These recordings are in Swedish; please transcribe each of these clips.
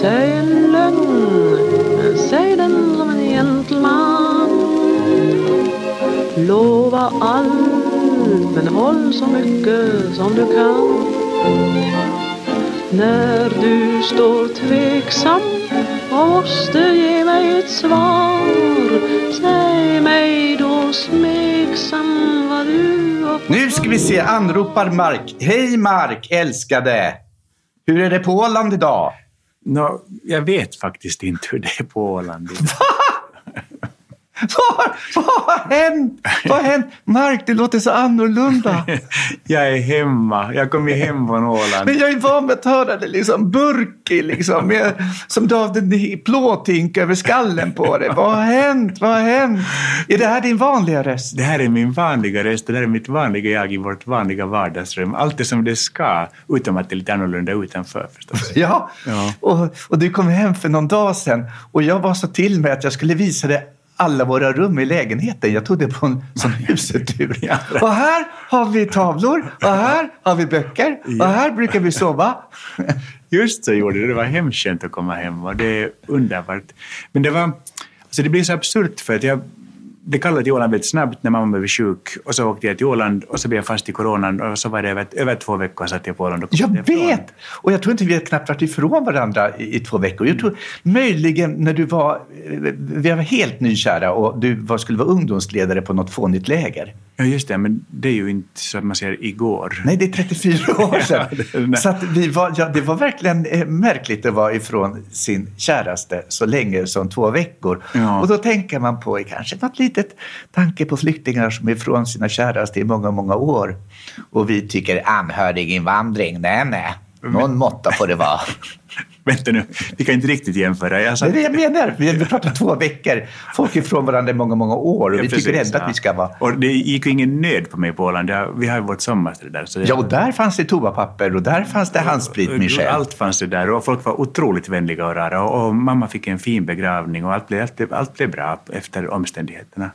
Säg en lögn, men säg den som en gentleman. Lova allt, men håll så mycket som du kan. När du står tveksam och måste ge mig ett svar Säg mig då smeksam vad du har Nu ska vi se, anropar Mark. Hej Mark, älskade! Hur är det på Åland idag? No, jag vet faktiskt inte hur det är på Åland. Vad, vad har hänt? Vad har hänt? Mark, det låter så annorlunda. jag är hemma. Jag kom ju hem från Åland. Men jag är van vid att höra det liksom burkig, liksom, med, som du har en plåtink över skallen på dig. Vad har hänt? Vad har hänt? Är det här din vanliga röst? Det här är min vanliga röst. Det här är mitt vanliga jag i vårt vanliga vardagsrum. Allt är som det ska, utom att det är lite annorlunda utanför förstås. Ja, Ja. Och, och du kom hem för någon dag sedan och jag var så till mig att jag skulle visa dig alla våra rum i lägenheten. Jag tog det på en sån husetur. Ja. Och här har vi tavlor och här har vi böcker och här brukar vi sova. Just så gjorde det. Det var hemskt skönt att komma hem och det är underbart. Men det var... Alltså det blir så absurt för att jag... Det kallade till Åland väldigt snabbt när mamma blev sjuk och så åkte jag till Åland och så blev jag fast i coronan och så var det över, över två veckor satt jag på Åland och Jag vet! Och jag tror inte vi har knappt varit ifrån varandra i, i två veckor. Jag tror möjligen när du var, eh, vi var helt nykära och du var, skulle vara ungdomsledare på något fånigt läger. Ja, just det. Men det är ju inte så att man säger igår. Nej, det är 34 år sedan. Ja, det- så vi var, ja, det var verkligen eh, märkligt att vara ifrån sin käraste så länge som två veckor. Ja. Och då tänker man på kanske något litet tanke på flyktingar som är ifrån sina käraste i många, många år. Och vi tycker anhöriginvandring, nej, nej. Någon måtta får det vara. Vänta nu, vi kan inte riktigt jämföra. Jag Det satt, är det jag menar. Vi vi pratar två veckor. Folk är ifrån varandra i många, många år. Och Ja, vi tycker precis, ändå att ja. vi ska vara... Och det gick ju ingen nöd på mig på Åland. Vi har ju vårt sommarställe där. Det, Ja, och där fanns det toapapper och där fanns det handsprit, Michel. Allt fanns det där och folk var otroligt vänliga och rara. Och, och mamma fick en fin begravning och allt blev, allt, blev- allt blev bra efter omständigheterna.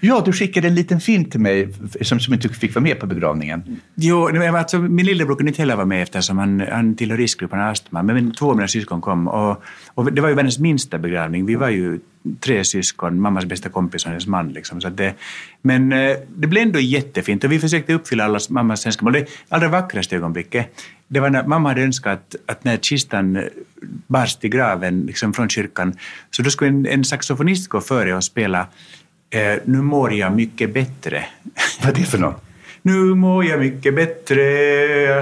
Ja, du skickade en liten film till mig som, som inte fick vara med på begravningen. Jo, alltså, min lillebror kunde inte heller vara med eftersom han, han tillhör riskgruppen astma. Men min, två av mina syskon kom och, och det var ju världens minsta begravning. Vi var ju tre syskon, mammas bästa kompis och hennes man. Liksom, så att det, men eh, det blev ändå jättefint och vi försökte uppfylla alla mammas önskemål. Det allra vackraste ögonblicket, det var när mamma hade önskat att, att när kistan eh, bars till graven liksom från kyrkan, så då skulle en, en saxofonist gå före och spela eh, Nu mår jag mycket bättre. Vad är det för något? Nu mår jag mycket bättre.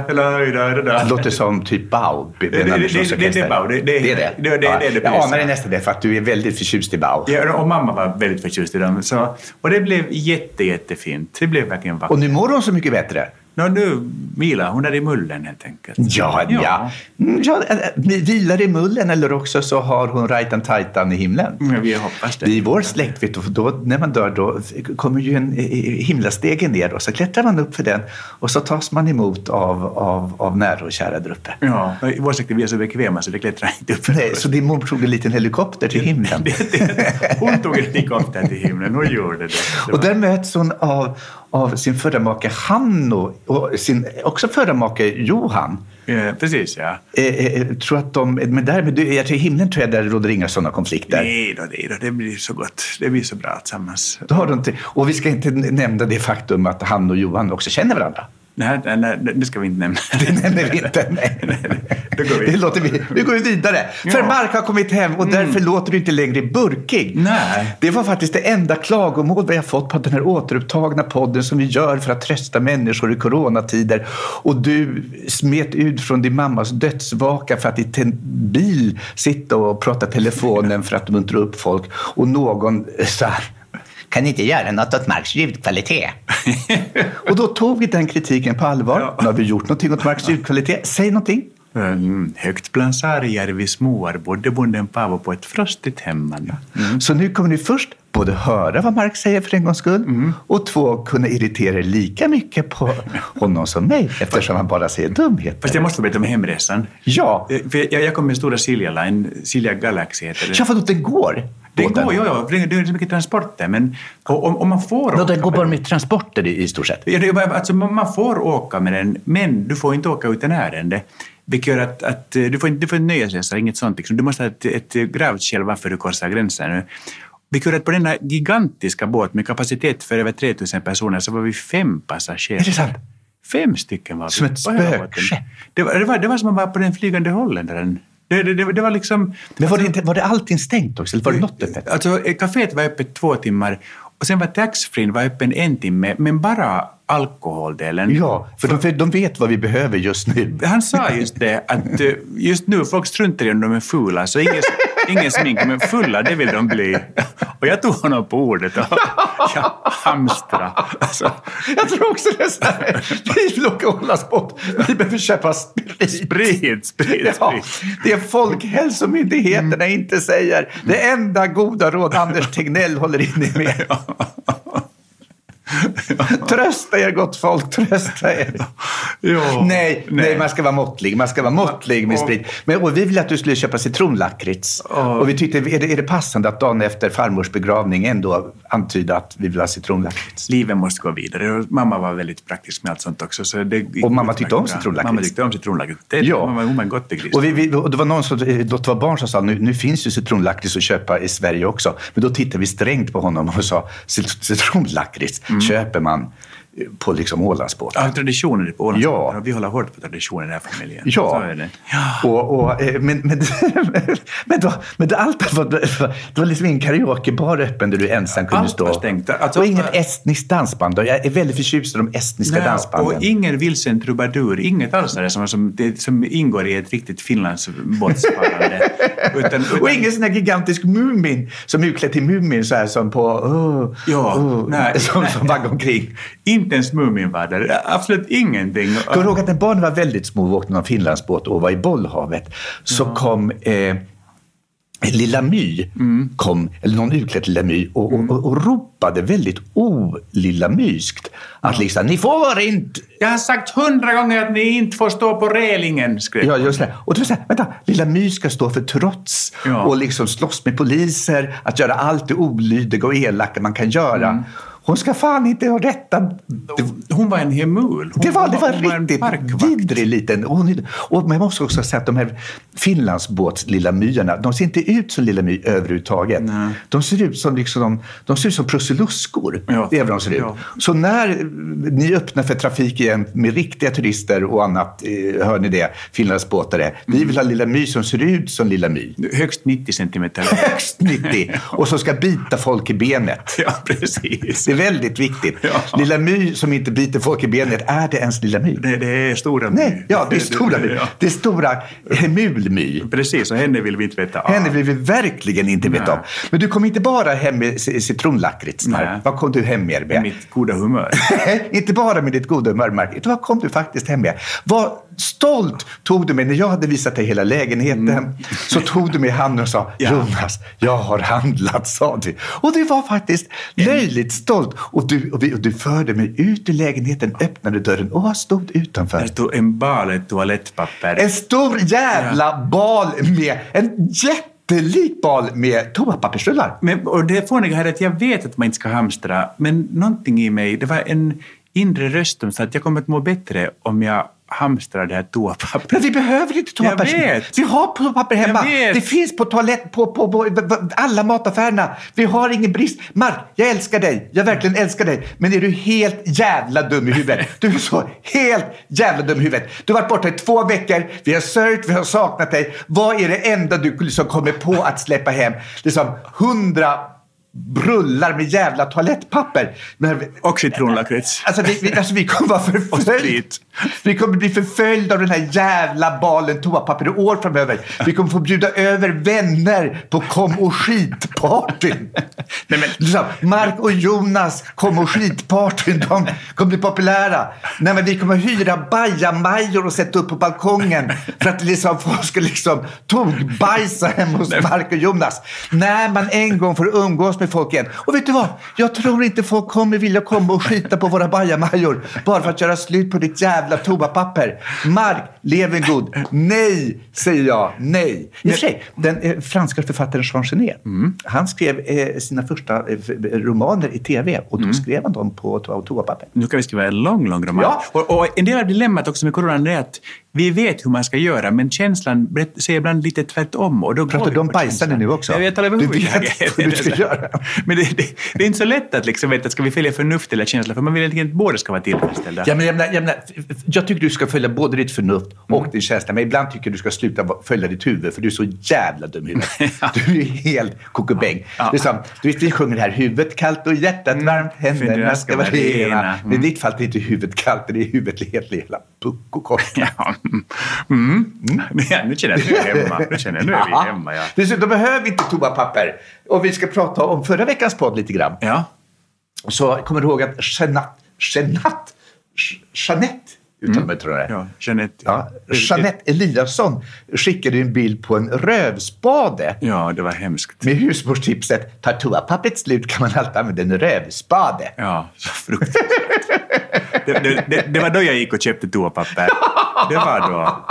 Det låter som typ Bau. Ben det- det- det- det är. Bau. Det- det- det är det. det- det- det det, jag precis. anade nästan det för att du är väldigt förtjust i Bau. Ja, och mamma var väldigt förtjust i dem. Så, och det blev jätte, jättefint. Det blev verkligen vackert. Och nu mår hon så mycket bättre. Nå, nu, Mila, hon är i mullen helt enkelt. Ja, ja. Mm, ja äh, äh, vilar i mullen eller också så har hon rajtan tajtan i himlen. Ja, vi hoppas det. I vår släkt, vet du, då, när man dör, då kommer ju en eh, himlastege ner och så klättrar man upp för den och så tas man emot av, av, av nära och kära där uppe. Ja, i vår släkt är vi så bekväma så det klättrar inte upp. Nej, så din mor tog en liten helikopter till himlen. Det- det- hon tog en helikopter till himlen, hon gjorde det. det Och där möts hon av, av sin förra make Hanno och sin också förra make Johan. ja, precis, ja. Eh, eh, tror att de, men där, men du, jag tror himlen tror jag där råder inga sådana konflikter. Nej då, nej då, det blir så gott. Det blir så bra tillsammans. Då har de inte, och vi ska inte nämna det faktum att han och Johan också känner varandra. Nej, nej, nej, det ska vi inte nämna. Det nämner vi inte. Nej. Då går vi. Det låter vi. vi går vidare. För Ja. Mark har kommit hem och därför låter du inte längre burkig. Nej. Det var faktiskt det enda klagomål vi har fått på den här återupptagna podden som vi gör för att trösta människor i coronatider. Och du smet ut från din mammas dödsvaka för att i en bil sitta och prata telefonen för att muntra upp folk. Och någon sa kan ni inte göra något åt Marks ljudkvalitet? och då tog vi den kritiken på allvar. Ja. Nu har vi gjort någonting åt Marks ljudkvalitet. Säg någonting. Mm, högt bland Saarijärvi småar bodde bonden Paavo på ett frostigt hemman. Mm. Så nu kommer ni först både höra vad Mark säger för en gångs skull Mm. och två kunna irritera er lika mycket på honom som mig eftersom han bara säger dumheter. Fast jag måste berätta om hemresan. Ja, Eh, För jag, jag kom med stora Silja Line, Silja Galaxy heter det. ja vadå, den går? Det båten? går, ja, ja. Det är- så mycket transporter, men om, om man får åka den går bara med transporter i, stort sett. Ja, det alltså, man får åka med den, men du får inte åka utan ärende. Vilket gör att, att eh, du får inte du får nöjesresa, inget sånt. Liksom. Du måste ha ett, ett gravt varför du korsar gränsen. Vilket gör att på denna gigantiska båt med kapacitet för över 3000 personer så var vi fem passagerare. Är det sant? Fem stycken var vi. Som ett spökskepp. Det var, det, var, det var som att vara på den flygande holländaren. Det, det, det, det var liksom... Men var det, inte, var det allting stängt också? Eller var det något öppet? Alltså, eh, kaféet var öppet två timmar och sen var taxfree var öppen en timme, men bara alkoholdelen. Ja, för de, för de vet vad vi behöver just nu. Han sa just det, att eh, just nu, folk struntar i om de är fula, så ingen, ingen smink, men fulla, det vill de bli. Och jag tog honom på ordet och jag hamstra. Alltså, Jag tror också det är så här. Vi åka Ålandsbåt. Vi behöver köpa sprit. sprit, sprit, Ja, sprit. det är Folkhälsomyndigheterna inte säger. Det enda goda råd Anders Tegnell håller inne med. Trösta er gott folk, trösta er. Ja. Nej, nej, man ska vara måttlig. Man ska vara måttlig med Och- sprit. Men, och vi ville att du skulle köpa citronlakrits. Och vi tyckte, är det, är det passande att dagen efter farmors begravning ändå antyda att vi vill ha citronlakrits? Livet måste gå vidare. Och mamma var väldigt praktisk med allt sånt också. Så det Och mamma tyckte om citronlakrits? Mamma tyckte om citronlakrits. Det, Ja. Mamma hon var en gottegris. Och, vi, vi, och det var någon som, eh, det var barn som sa nu, nu finns ju citronlakrits att köpa i Sverige också. Men då tittade vi strängt på honom och sa cit- citronlakrits köper man. eh, på liksom Ålandsbåtar. Av traditioner på Åland. Ja. Vi håller hårt på traditioner i den här familjen. Ja. Och, och, eh, men, men, men, då, men då, allt var, det var liksom ingen karaokebar öppen där du ensam kunde Allt stå. var stängt. Alltså- och inget estniskt dansband. Och jag är väldigt förtjust i de estniska Nej, dansbanden. och ingen vilsen trubadur, inget alls är det som, som, det, som ingår i ett riktigt finlandsbåtsfarande. utan, utan, Och ingen sån här gigantisk Mumin som är utklädd till Mumin så här som på... Oh, Ja, oh, nej, som, nej. som vaggar omkring. Inte ens Muminvärldar, absolut ingenting. Kommer du ihåg att när barnen var väldigt små och åkte någon Finlandsbåt och var i bollhavet så kom eh, Lilla My, Mm. kom, eller någon utklädd Lilla My och, och, och, och ropade väldigt olillamyskt att liksom, ni får inte Jag har sagt hundra gånger att ni inte får stå på relingen, skrek Ja, just det. Och då säger vänta, Lilla My ska stå för trots Ja. och liksom slåss med poliser, att göra allt det olydiga och elaka man kan göra. Mm. Hon ska fan inte ha rätta... Det, Hon var en hemul. Hon, det var, det var hon en riktigt vidrig liten... Och, hon, och man måste också säga att de här Finlandsbåts Lilla Myarna, de ser inte ut som Lilla My överhuvudtaget. Nej. De ser ut som, liksom, de, ser ut som prussiluskor. Ja. Det är vad de ser ut. Ja. Så när ni öppnar för trafik igen med riktiga turister och annat, eh, hör ni det, Finlandsbåtare. Vi vill ha Lilla My som ser ut som Lilla My. Högst 90 centimeter. Högst 90! Och som ska bita folk i benet. ja, precis. Väldigt viktigt. Ja. Lilla My som inte biter folk i benet, är det ens Lilla My? Det, det är stora Nej, ja, det är stora My. Det är stora Hemul-My. Precis, och henne vill vi inte veta av. Henne vill vi verkligen inte veta Nej. om. Men du kom inte bara hem med ci- citronlakrits. Nej. Vad kom du hem med? Med mitt goda humör. inte bara med ditt goda humör, Mark. Vad kom du faktiskt hem med? Vad stolt tog du mig när jag hade visat dig hela lägenheten. Så tog du mig i handen och sa Mm. Ja. Jonas, jag har handlat, sa du. Och du var faktiskt löjligt stolt. Och du, och, vi, och du förde mig ut ur lägenheten, öppnade dörren och jag stod utanför. Det stod en bal toalettpapper. En stor jävla bal med, en jättelik bal med toapappersrullar. Men, och det fåniga här är att jag vet att man inte ska hamstra, men någonting i mig, det var en inre röst som sa att jag kommer att må bättre om jag hamstrar det här toapappret. Men vi behöver inte toapapper. Vi har toapapper hemma. Det finns på toalett, på, på, på, på alla mataffärerna. Vi har ingen brist. Mark, jag älskar dig. Jag verkligen älskar dig. Men är du helt jävla dum i huvudet? Du är så helt jävla dum i huvudet. Du har varit borta i två veckor. Vi har sörjt, vi har saknat dig. Vad är det enda du liksom kommer på att släppa hem? Liksom hundra brullar med jävla toalettpapper. Men, Och citronlakrits. Alltså vi, vi, alltså vi kommer vara förföljda. Vi kommer bli förföljda av den här jävla balen toapapper i år framöver. Vi kommer få bjuda över vänner på kom och skitpartyn. Nej, men- Mark och Jonas kom och skitpartyn. De kommer bli populära. Nej, men vi kommer hyra bajamajor och sätta upp på balkongen för att liksom, folk ska liksom togbajsa hemma hos Mark och Jonas. När man en gång får umgås med folk igen. Och vet du vad? Jag tror inte folk kommer vilja komma och skita på våra bajamajor bara för att göra slut på ditt jävla toapapper. Mark Levengood, nej, säger jag. Nej. I och för sig, den eh, franska författaren Jean Genet, han skrev eh, sina första eh, romaner i tv och då skrev han dem på to- toapapper. Nu kan vi skriva en lång, lång roman. Ja. Och, och en del av dilemmat också med coronan är att vi vet hur man ska göra, men känslan säger ibland lite tvärtom. Och då Pratar du om bajsande nu också? Jag vet alla Du vet vad du ska göra. Men det, det, det är inte så lätt att liksom veta, ska vi följa förnuft eller känsla? För man vill egentligen att båda ska vara tillfredsställda. Ja, men jag, menar, jag, menar, jag tycker du ska följa både ditt förnuft och din känsla, men ibland tycker jag du ska sluta följa ditt huvud, för du är så jävla dum i huvudet. Du är helt kokobäng. Ja. Är som, du vet, vi sjunger här, huvudet kallt och hjärtat varmt, händerna ska vara rena. Men i ditt fall är det inte huvudet kallt, det är huvudet helt hela puckokort. Ja. Mm. Mm. Ja, nu känner jag nu är hemma. Nu känner jag nu är vi hemma, ja. Dessutom behöver vi inte toapapper. Och vi ska prata om förra veckans podd lite grann. Ja, Så kommer du ihåg att Jeanette, Jeanette, Jeanette uttalar man tror jag ja. Jeanette. Ja, Jeanette Eliasson skickade en bild på en rövspade. Ja, det var hemskt. Med husmorstipset, tar toapappret slut kan man alltid använda en rövspade. Ja, så fruktansvärt. Det, det, det, det var då jag gick och köpte toapapper. Det var då.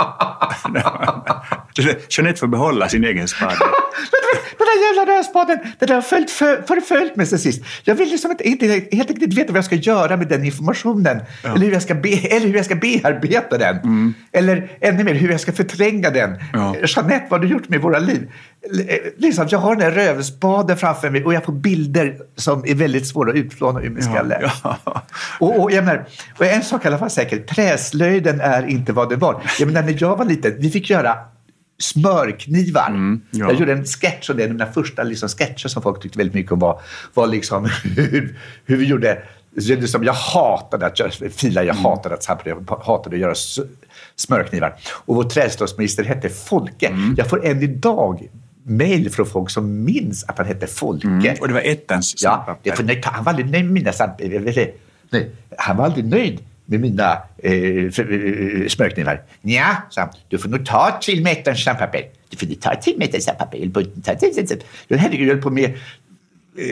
Jeanette får behålla sin egen spade. Den där jävla rövspaden, den har följt, för, förföljt mig sen sist. Jag vill liksom inte, inte helt enkelt inte veta vad jag ska göra med den informationen. Eller, hur jag ska be, eller hur jag ska bearbeta den. Eller ännu mer, hur jag ska förtränga den. Ja. Jeanette, vad har du gjort med våra liv? Eh, Liksom, jag har den där rövspaden framför mig och jag får bilder som är väldigt svåra att utplåna ur min skalle. Ja. Och, och, jag menar, och en sak i alla fall säker, träslöjden är inte vad det var. Jag menar, när jag var liten, vi fick göra smörknivar. ja. Jag gjorde en sketch och det mina första liksom, sketcher som folk tyckte väldigt mycket om var, var liksom hur, hur vi gjorde det är som jag hatade att göra filar, jag hatade att samla, jag hatade att göra smörknivar. Och vår trädslagsminister hette Folke. Jag får än idag mejl från folk som minns att han hette Folke. Och det var ettans Ja, det, för han var aldrig nöjd med mina samp- eller, nej, Han var aldrig nöjd med mina eh, eh, smörknivar. Ja, sa han. Du får nog ta till ettans sandpapper. Du får nog ta till ettans sandpapper. Herregud, jag höll på med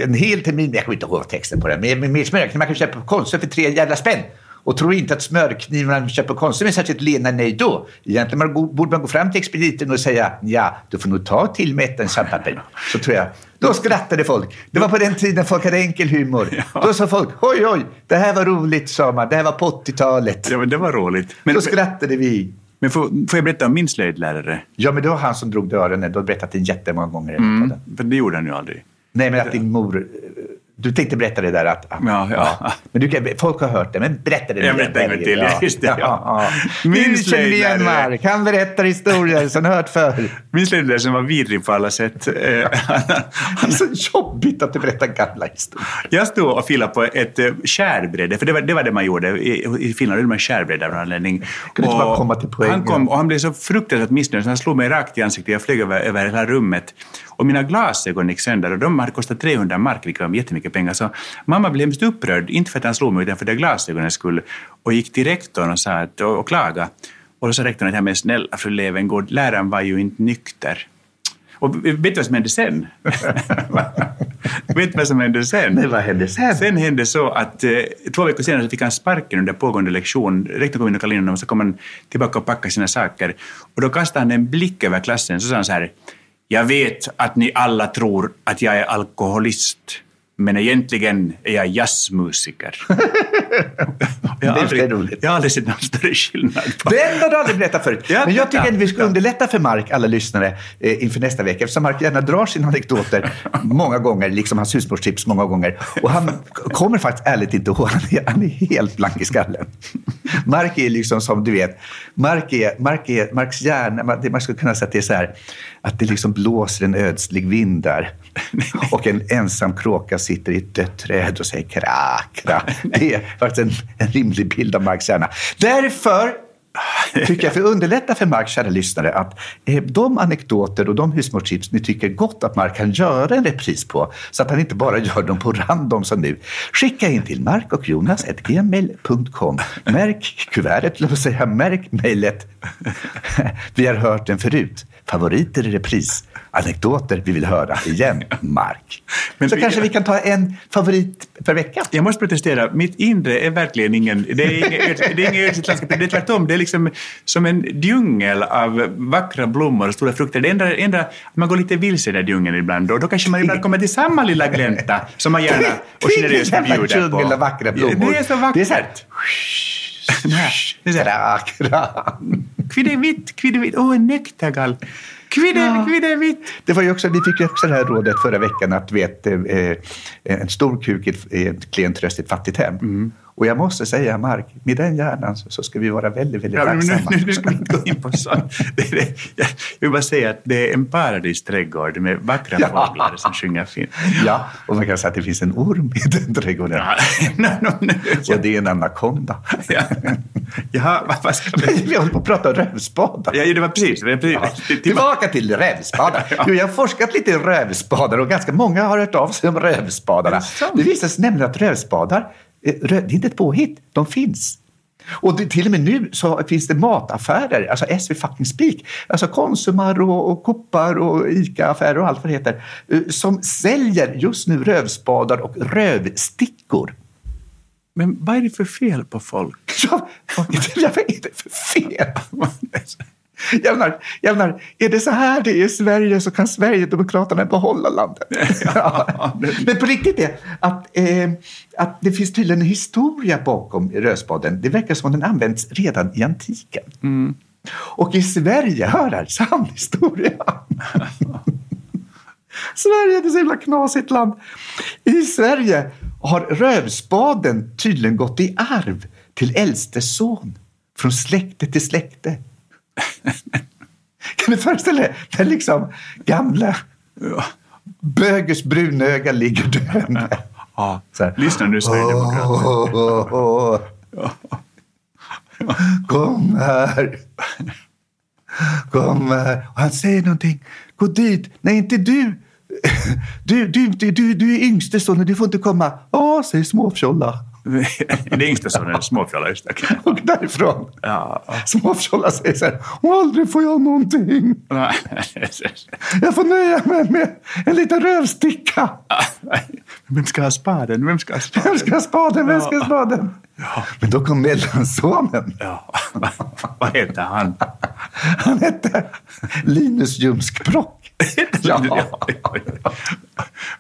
en hel termin, jag kommer inte ihåg texten på den, med, med, med smörknivar man kan köpa på Konsum för tre jävla spänn. Och tro inte att smörknivarna man köper på Konsum är särskilt lena, nej då. Egentligen man go- borde man gå fram till expediten och säga ja, du får nog ta till med ett sandpapper. Så tror jag. Då skrattade folk. Det var på den tiden folk hade enkel humor. Då sa folk, oj, oj, det här var roligt, sa man. Det här var på 80-talet. Ja, men det var roligt. Men, Då skrattade vi. men får, får jag berätta om min slöjdlärare? Ja, men det var han som drog dörren. Du har berättat det jättemånga gånger. podden. För det gjorde han ju aldrig. Nej, men att din mor... Du tänkte berätta det där att... Ja, ja. Men du kan, folk har hört det, men berätta det Jag berättar en gång till, ja, just det, ja. ja. Nu känner vi igen. Mark. Han berättar historier som hört förr. Min slöjdlärare som var vidrig på alla sätt. Det är så jobbigt att du berättar gamla historier. Jag stod och filade på ett eh, skärbräde, för det var, det var det man gjorde. I, Finland gjorde man skärbräde av någon anledning. Kunde inte bara komma till poängen. Han kom och han blev så fruktansvärt missnöjd så han slog mig rakt i ansiktet. Jag flög över, över hela rummet. Och mina glasögon gick sönder och de hade kostat 300 mark, vilket var jättemycket pengar. Så mamma blev hemskt upprörd, inte för att han slog mig utan för det glasögonens skull. Och gick till rektorn och, sa att, och, och klagade. Och då sa rektorn att ja, men snälla fru Levengård, läraren var ju inte nykter. Och vet du vad som hände sen? vet du vad som hände sen? Men vad hände sen? Sen hände så att eh, två veckor senare så fick han sparken under pågående lektion. Rektorn kom in och kallade in honom och så kom han tillbaka och packade sina saker. Och då kastade han en blick över klassen så sa han så här. Jag vet att ni alla tror att jag är alkoholist. Men egentligen är jag jazzmusiker. jag, har Det är aldrig, roligt. jag har aldrig sett någon större skillnad. På. Den har du aldrig berättat förut. Ja, Men jag tycker att vi ska underlätta för Mark, alla lyssnare, eh, inför nästa vecka. Eftersom Mark gärna drar sina anekdoter många gånger, liksom hans husmorstips många gånger. Och han kommer faktiskt ärligt inte ihåg. Han är, han är helt blank i skallen. Mark är liksom som du vet, Mark är, Mark är, Marks hjärna, man, det- man skulle kunna säga att det är så här, att det liksom blåser en ödslig vind där. Och en ensam kråka sitter i ett dött träd och säger kra, kra. Det är faktiskt en, en rimlig bild av Marks hjärna. Därför tycker jag, för att underlätta för Mark, kära lyssnare, att eh, de anekdoter och de husmorstips ni tycker gott att Mark kan göra en repris på, så att han inte bara gör dem på random som nu, skicka in till markochjonas.gmail.com. Märk kuvertet, låt säga märk mejlet. Vi har hört den förut. Favoriter i repris. Anekdoter vi vill höra igen, Mark. Men så vi- kanske vi kan ta en favorit per vecka. Jag måste protestera. Mitt inre är verkligen ingen... Det är inget öds- det är inget ödsligt landskap. Det är tvärtom. Det är liksom som en djungel av vackra blommor och stora frukter. Det enda, enda man går lite vilse i den djungeln ibland och då kanske man ibland kommer till samma lilla glänta som man gärna och generöst bjuder djungel på. vackra blommor. Det är så vackert. Det är så här... Det är så här. Åh, en nektargall. Kvidde, Ja. kviddevitt. Det var ju också, vi fick ju också det här rådet förra veckan att vet, eh, en stor kuk är ett- klen tröst i ett fattigt hem. Mm. Och jag måste säga, Mark, med den hjärnan så, så ska vi vara väldigt, väldigt Ja, men nu, tacksamma. nu, nu ska vi inte gå in på sånt. Det, det, jag vill bara säga att det är en paradisträdgård med vackra Ja. fåglar som sjunger fint. Ja, och man kan säga att det finns en orm i den trädgården. Ja, no, no, no, Och det är en anakonda. ja. Jaha, vad- vad ska vi... Vi håller på att prata om rövspadar. Ja, det var precis. Det var precis. Ja, Tillbaka till rövspadar. Jo, jag har forskat lite i rövspadar och ganska många har hört av sig om rövspadarna. Är det? Det visar sig nämligen att rövspadar, rö- det är inte ett påhitt, de finns. Och det, till och med nu så finns det mataffärer, alltså SV fucking speak, alltså Konsumar och, och Coopar och ICA-affärer och allt vad det heter, eh, som säljer just nu rövspadar och rövstickor. Men vad är det för fel på folk? Ja, vad är det för fel? Jag menar, jag menar, är det så här det är i Sverige så kan Sverigedemokraterna behålla landet. Ja. Men på riktigt är att, eh, att det finns tydligen en historia bakom rödspaden. Det verkar som att den används redan i antiken. Och i Sverige, hör här, sann historia. Sverige är ett så himla knasigt land. I Sverige har rövspaden tydligen gått i arv till äldste son. Från släkte till släkte. Kan du föreställa dig den liksom gamla Böges brunöga ligger döende. Ja. Så här. Lyssna nu, Sverigedemokraterna. Åh, åh, åh. Kom här. Kom här. Och han säger någonting. Gå dit. Nej, inte du. Du, du, du, du, du är yngste sonen, du får inte komma. Ja, säger småfjolla. Det yngsta sonen, småfjolla, just det. Och därifrån. Ja. Småfjolla säger så här. "Och Aldrig får jag någonting. Nej. Jag får nöja mig med en liten rövsticka. Vem ska ha spaden? Vem ska ha spaden? Vem ska ha spaden? Vem ska ha spaden? Men då kom mellansonen. Ja. Vad heter han? Han hette Linus Ljumskbrock. Ja. ja,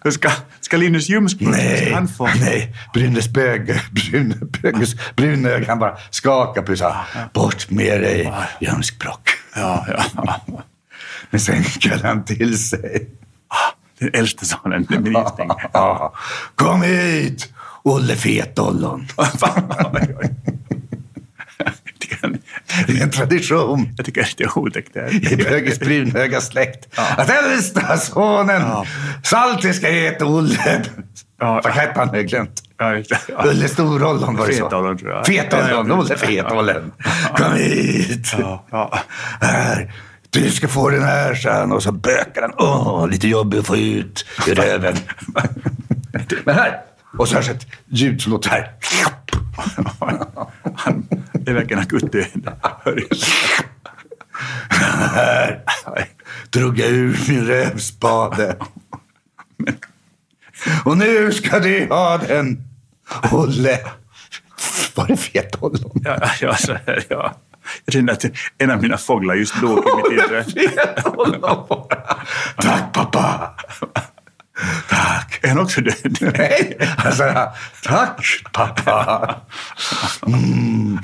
ja. Ska, ska Linus Ljumskbro, Nej, han få... nej. Brynäs Böge, Brun, Böges brunöga, han bara skakade på sig. Bort med dig, Ljumskbrock. Ja, ja. Men sen kallade han till sig. Den äldste sonen, den ministern. Ja. Kom hit, Olle Fetollon. Det är en tradition Jag tycker det är otäckt. det i Böges brunhöga släkt att äldsta sonen Ja. alltid ska heta Olle. Ja. Vad hette han? Glömt. Ja. Ja. Ulle Stor-Ollon var det så. Fetollon, tror jag. Fetollon, Ja, ja, Olle ja. Fetollon. Kom hit. Ja, ja. Här. Du ska få den här, han. Och så bökar han. Åh, lite jobbig att få ut i röven. Men här. Och så hörs ett ljud som låter här. Han är verkligen akut död. Hör du? Här drog jag ur min rövspade. Och nu ska du ha den, Olle. Var det fet Ollon? Ja, ja, så här, ja. Jag kände att en av mina fåglar just dog i mitt inre. Tack pappa. Tack. Är han också död? Nej, han sa tack pappa. Mm.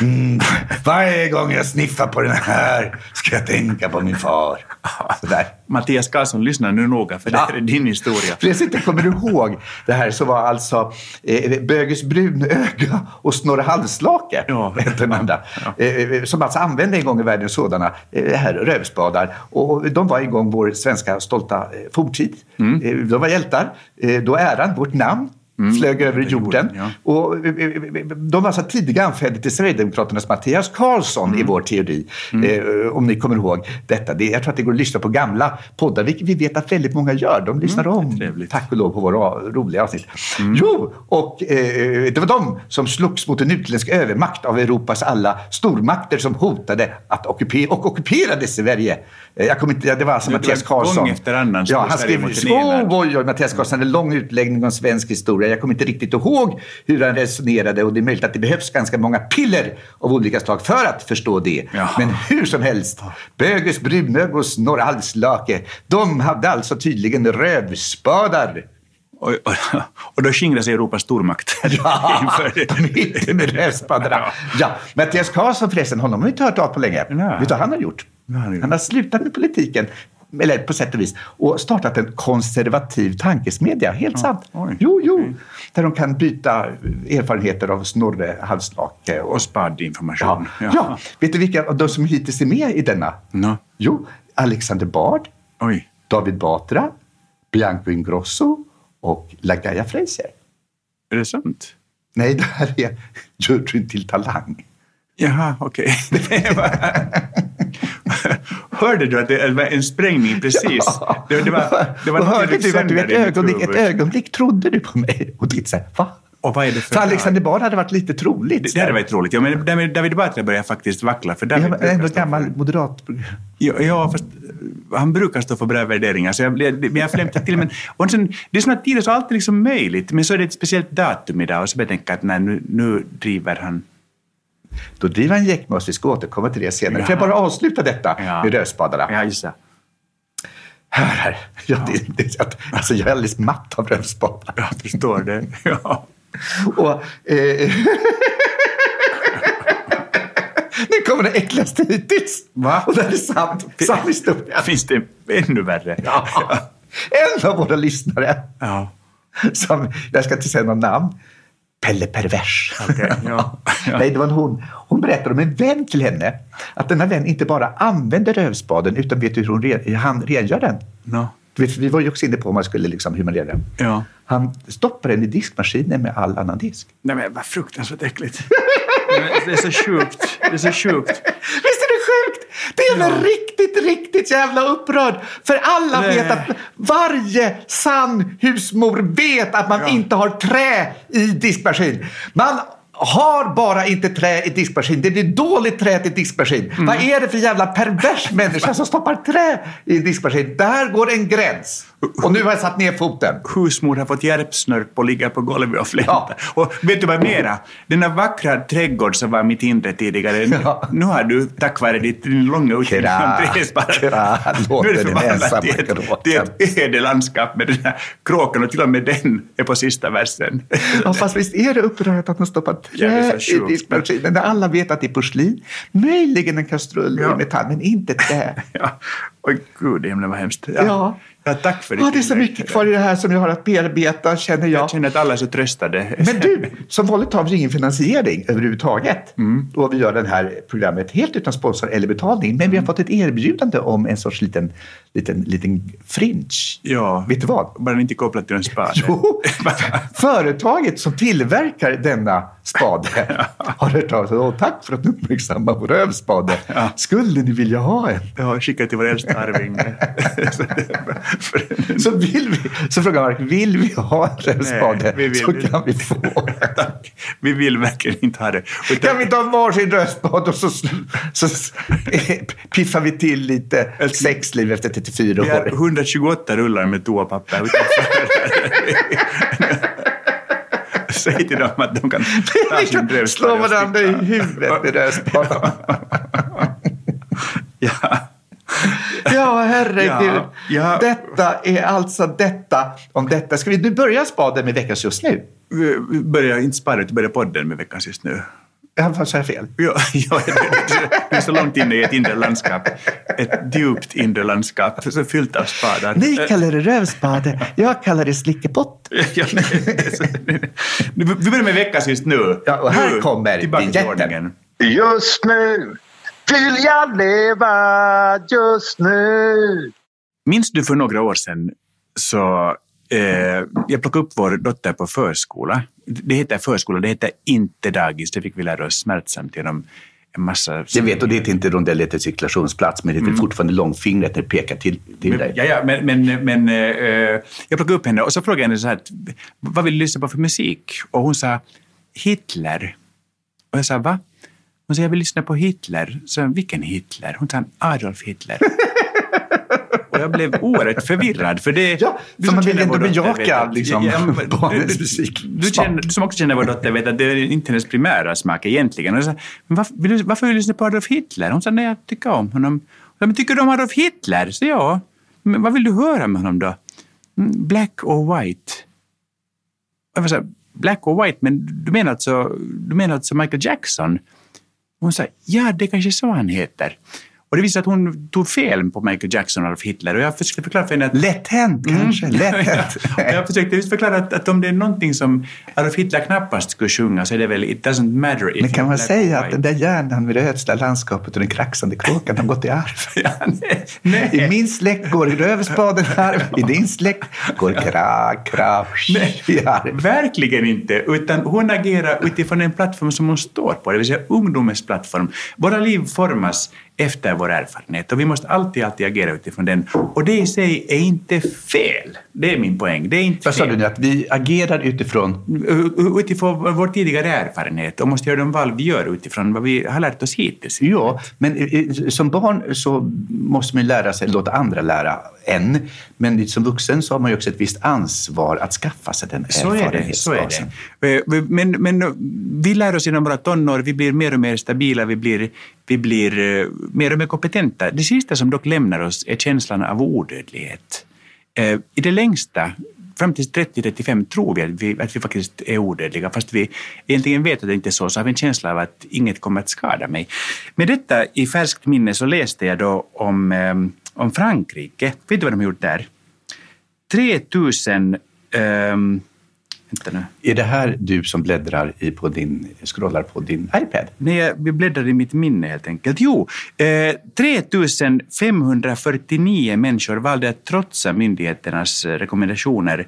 Mm. Varje gång jag sniffar på den här ska jag tänka på min far. Sådär. Mattias Karlsson, lyssna nu noga, för det här är din historia. Precis, jag kommer du ihåg det här så var alltså eh, Böges brunöga och Snorre Halvslake, Ja. den andra, Ja. eh, som alltså använde en gång i världen sådana eh, här rövspadar. Och de var en gång vår svenska stolta eh, forntid. Mm. Eh, de var hjältar. Eh, då äran, vårt namn, flög över jorden. jorden, ja. Och eh, eh, de var alltså tidiga anfäder till Sverigedemokraternas Mattias Karlsson Mm. i vår teori. Eh, om ni kommer ihåg detta. Det, jag tror att det går att lyssna på gamla poddar, vilket vi vet att väldigt många gör. De lyssnar om, Mm, trevligt. tack och lov, på våra roliga avsnitt. Jo, och eh, det var de som slogs mot en utländsk övermakt av Europas alla stormakter som hotade att ockupera och ockuperade Sverige. Eh, jag kommer inte, det var alltså Det Mattias gång Karlsson. efter annan ja, han skrev, mot oh, oj, oj, Mattias Karlsson hade en lång utläggning om svensk historia. Jag kommer inte riktigt ihåg hur han resonerade och det är möjligt att det behövs ganska många piller av olika slag för att förstå det. Jaha. Men hur som helst, Böges brunög och Snorre Halslake, de hade alltså tydligen rövspadar. Och, och, och då skingrar sig Europas stormakter. inför det. Mitt i med rövspaderna. Ja, Mattias Karlsson förresten, honom har vi inte hört av på länge. Nej. Vet du vad han har gjort? Gjort? Han har slutat med politiken, eller på sätt och vis, och startat en konservativ tankesmedja. Helt sant. oj. Jo, jo. Där de kan byta erfarenheter av Snorre Halvslake. Och, Och spad information. ja. Ja. vet du vilka av de som hittills är med i denna? Nå, Jo, Alexander Bard, oj. David Batra, Bianco Ingrosso och Lagaya Fraser. Är det sant? Nej, det här är juryn till Talang. Jaha, okej. Var- Hörde du att det var en sprängning precis? Ja. Det, det var, det var hörde du att du ett ögonblick, ett ögonblick trodde du på mig och tittade så här, va? Och vad är det för För Alexander Bard hade varit lite troligt. Det, det hade varit roligt. Ja, men David, David Batra börjar faktiskt vackla. För David var ändå gammal för- moderat. Ja, ja, fast han brukar stå för bra värderingar. Så jag, men jag flämtar till. Men, och sen, det är tiden är så alltid liksom möjligt. Men så är det ett speciellt datum idag och så börjar jag tänka att nej, nu, nu driver han... Då driver han gäck med oss. Vi ska återkomma till det senare. Får jag bara avsluta detta Ja. med rövspadarna? Ja, just det. Här, här. Ja, det, det, alltså, jag är alldeles matt av rövspadar. Jag förstår det. Ja. Och, eh, nu kommer det äckligaste hittills. Va? Och det här är sant. Sann historia. Finns det ännu värre? Ja. En av våra lyssnare, Ja. som, jag ska inte säga någon namn, Pelle Pervers. Okej, ja. Ja. Nej, det var en hon. Hon berättade om en vän till henne. Att denna vän inte bara använder rövspaden utan vet hur hon re, han rengör den. Du vet, vi var ju också inne på man skulle liksom, hur man renar den. Ja. Han stoppar den i diskmaskinen med all annan disk. Nej, men vad fruktansvärt äckligt. Det är så sjukt. Det är så sjukt. Visst är det sjukt? Det är väl riktigt, riktigt jävla upprörd. För alla Nej. vet att varje sann husmor vet att man Ja. inte har trä i diskmaskin. Man har bara inte trä i diskmaskin. Det blir dåligt trä till diskmaskin. Mm. Vad är det för jävla pervers människa som stoppar trä i diskmaskin? Där går en gräns. Och nu har jag satt ner foten. husmor har fått järpsnörp och ligger på golvet och flämtar. Ja. Och vet du vad mera? Den där vackra trädgård som var mitt inre tidigare, Ja. nu har du tack vare ditt, din långa utbildning som träsparare, nu är det förvandlat till ett, till ett ödelandskap med den här kråkan och till och med den är på sista versen. Ja, fast visst är det upprörande att man stoppar Ja, trä så i diskmaskinen när alla vet att det är porslin. Möjligen en kastrull Ja. i metall, men inte trä. Ja. Oj, gud i himlen vad hemskt. Ja. ja, tack för ditt Ja, det är så mycket kvar i det här som jag har att bearbeta, känner jag. Jag känner att alla är så tröstade. Men du, som vanligt har vi ingen finansiering överhuvudtaget. Mm. Och vi gör det här programmet helt utan sponsor eller betalning. Men vi Mm. har fått ett erbjudande om en sorts liten, liten, liten fringe. Ja. Vet du vad? Bara inte kopplat till en spade. Jo, företaget som tillverkar denna spade har hört av sig. Åh, tack för att ni uppmärksammar vår rövspade. Ja. Skulle ni vilja ha en? Ja, skicka till vår äldsta arving. Så vill vi, så frågar Mark, vill vi ha en rövspade Nej, vi vill- så kan vi få. Tack. Vi vill verkligen inte ha det. Utan- Kan vi ta varsin rövspade och så, så, så piffar vi till lite sexliv efter 34 Vi har år. 128 rullar med toapapper. Säg till dem att de kan ta Vi sin kan brevspade slå varandra i huvudet med rövspaden. Ja. Ja, herregud. Ja, ja. Detta är alltså detta om detta. Ska vi nu börja spaden med veckans just nu? Vi vi börjar inte spara, utan börjar podden med veckans just nu. Ja, vad sa jag fel? Ja, ja, det, det är så långt inne i ett inre landskap. Ett djupt inre landskap, så fyllt av spadar. Ni kallar det rövspade, jag kallar det slickepott. Ja, nej, det är så- Nu, Vi börjar med veckans just nu. Ja, och här Nu, kommer ordningen. Just nu vill jag leva just nu. Minns du för några år sedan så eh, jag plockade upp vår dotter på förskola. Det heter förskola, det heter inte dagis. Det fick vi lära oss smärtsamt genom en massa... Jag vet, och det är inte rondell heter cirkulationsplats, men det heter fortfarande långfingret när det pekar till, till dig. Ja, ja, men, men, men eh, jag plockade upp henne och så frågade jag henne så här, vad vill du lyssna på för musik? Och hon sa Hitler. Och jag sa, va? Hon sa, jag vill lyssna på Hitler. Så vilken Hitler? Hon sa, Adolf Hitler. och jag blev oerhört förvirrad. För det, Ja, du som man vill känner dotter bejaka, liksom, men- barnens musik. Du, känner, du som också känner vår dotter vet att det är inte hennes primära smak egentligen. Och sa, men varför, vill du, varför vill du lyssna på Adolf Hitler? Hon sa, nej jag tycker om honom. Jag sa, men tycker du om Adolf Hitler? Så ja. Men vad vill du höra med honom då? "Mm, Black or white. jag var så här, black or white, men du menar alltså, du menar alltså Michael Jackson? Hon sa, ja det är kanske så han heter. Och det visade att hon tog fel på Michael Jackson och Adolf Hitler. Och jag försökte förklara för henne att... Lätt hänt kanske, Mm. lätt hänt. Jag försökte förklara att, att om det är någonting som Adolf Hitler knappast skulle sjunga så är det väl It doesn't matter if Men kan man säga att den där hjärnan med det ödsla landskapet och den kraxande kråkan har gått i arv? Ja, nej, nej. I min släkt går röverspaden i arv, i din släkt går kra, kra, i arv. Verkligen inte, utan hon agerar utifrån den plattform som hon står på, det vill säga ungdomens plattform. Våra liv formas efter vår erfarenhet och vi måste alltid, alltid agera utifrån den. Och det i sig är inte fel. Det är min poäng. Det är inte Vad sa fel. du nu? Att vi agerar utifrån... Utifrån vår tidigare erfarenhet och måste göra de val vi gör utifrån vad vi har lärt oss hittills. Ja, men som barn så måste man lära sig, låta andra lära en. Men som vuxen så har man ju också ett visst ansvar att skaffa sig den Så är det. Så är erfarenhetsbasen. det. Eh, Men, men vi lär oss genom våra tonår, vi blir mer och mer stabila, vi blir, vi blir eh, mer och mer kompetenta. Det sista som dock lämnar oss är känslan av odödlighet. Eh, I det längsta, fram till 30-35, tror vi att, vi att vi faktiskt är odödliga. Fast vi egentligen vet att det inte är så, så har vi en känsla av att inget kommer att skada mig. Med detta i färskt minne så läste jag då om, eh, om Frankrike. Vet du vad de har gjort där? 3000... ehm, vänta nu. Är det här du som bläddrar i på din, scrollar på din iPad? Nej, jag- bläddrar i mitt minne helt enkelt. Jo, eh, 3549 människor valde att trotsa myndigheternas rekommendationer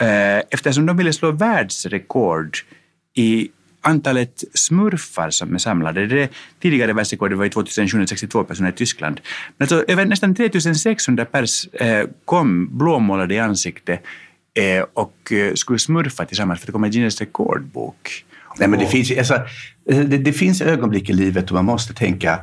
eh, eftersom de ville slå världsrekord i antalet smurfar som är samlade. Det tidigare världsrekordet var ju 2762 personer i Tyskland. Men alltså, över nästan 3600 pers eh, kom blåmålade i ansiktet eh, och eh, skulle smurfa tillsammans för att komma i Guinness rekordbok. Nej, men det, finns, alltså, eh, det, det finns ögonblick i livet då man måste tänka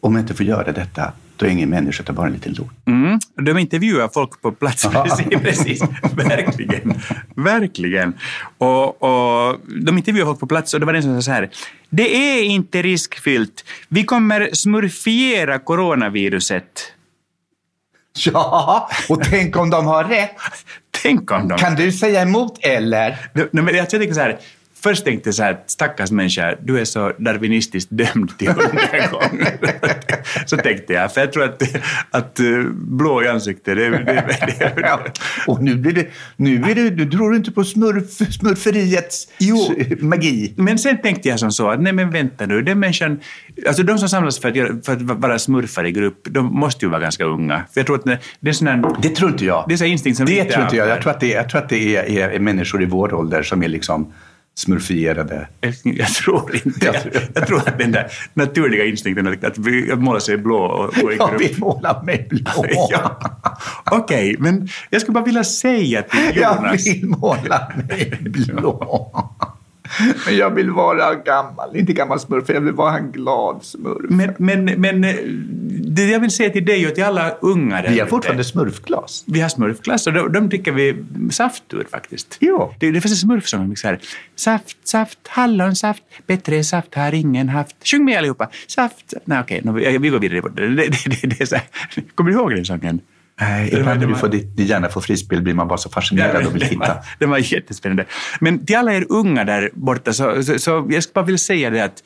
om jag inte får göra detta, då är ingen människa utan bara en liten lort. Mm. De intervjuar folk på plats, precis. precis. Verkligen. Verkligen. Och, och de intervjuar folk på plats och det var en som sa så här. Det är inte riskfyllt. Vi kommer smurfiera coronaviruset. Ja, och tänk om de har rätt. Tänk om de... Kan du säga emot eller? Nej, men jag tänker så här. Först tänkte jag så här, stackars människa, du är så darwinistiskt dömd till undergång. så tänkte jag, för jag tror att, att eh, blå i ansiktet, det, det, det. Och nu blir det, nu blir det, du tror inte på smurf, smurferiets Jo. magi. Men sen tänkte jag som så att nej men vänta nu, den människan, alltså de som samlas för att, för att vara smurfar i grupp, de måste ju vara ganska unga. För jag tror att det är sån här, Det tror inte jag. det är så instinkt som Det tror inte jag. Jag tror att det, är- jag tror att det är, är, är människor i vår ålder som är liksom smurfierade. Jag tror inte. Jag Jag, tror- jag tror att den där naturliga instinkten att, att, måla sig blå och gå i Jag grupp. vill måla mig blå. Ja. Okej, men jag skulle bara vilja säga till Jag Jonas. vill måla mig blå. Men jag vill vara gammal. Inte gammal smurf, jag vill vara en glad smurf. Men, men, men det jag vill säga till dig och till alla unga där Vi har fortfarande smurfglas. Vi har smurfglass och de, de dricker vi saft ur faktiskt. Ja. Det, det finns en smurfsång som är så här. Saft, saft, hallonsaft, bättre saft har ingen haft. Sjung med allihopa. Saft. Nej okej, nu, vi vi går vidare. Det, det, det, det är så här. Kommer du ihåg den sången? Nej, Det ibland det när du får ditt, hjärna får frispel blir man bara så fascinerad och vill det, titta. var, det var jättespännande. Men till alla er unga där borta så, så, så jag skulle bara vilja säga det att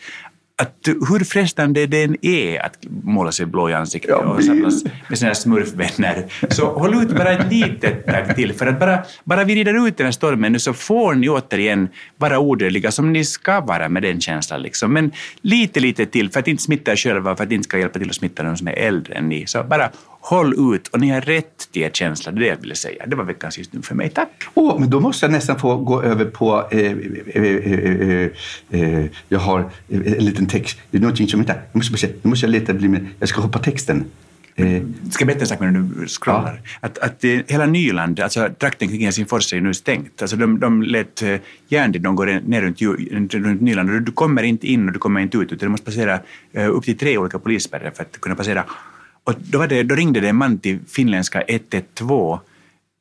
att hur frestande det än är att måla sig blå i ansiktet och samlas med sina smurfvänner, så håll ut bara ett litet tag till. För att bara, bara vi rider ut den här stormen nu så får ni återigen vara odödliga som ni ska vara med den känslan. Liksom. Men lite, lite till för att inte smitta er själva, för att inte ska hjälpa till att smitta de som är äldre än ni. Så bara håll ut och ni har rätt till er känsla, det är det jag ville säga. Det var veckans just nu för mig. Tack! Åh, men då måste jag nästan få gå över på... Eh, eh, eh, eh, eh, jag har eh, en liten text. Det är någonting som inte... Jag måste, nu måste jag leta bli med. Jag ska hoppa texten. Eh, Ska jag berätta en sak när du scrollar? Att, att eh, hela Nyland, alltså trakten kring Helsingfors är ju nu stängt. Alltså de, de lät eh, järnridån gå ner runt, runt, Nyland och du kommer inte in och du kommer inte ut utan du måste passera eh, upp till tre olika polisspärrar för att kunna passera. Och då, det, då ringde det en man till finländska 112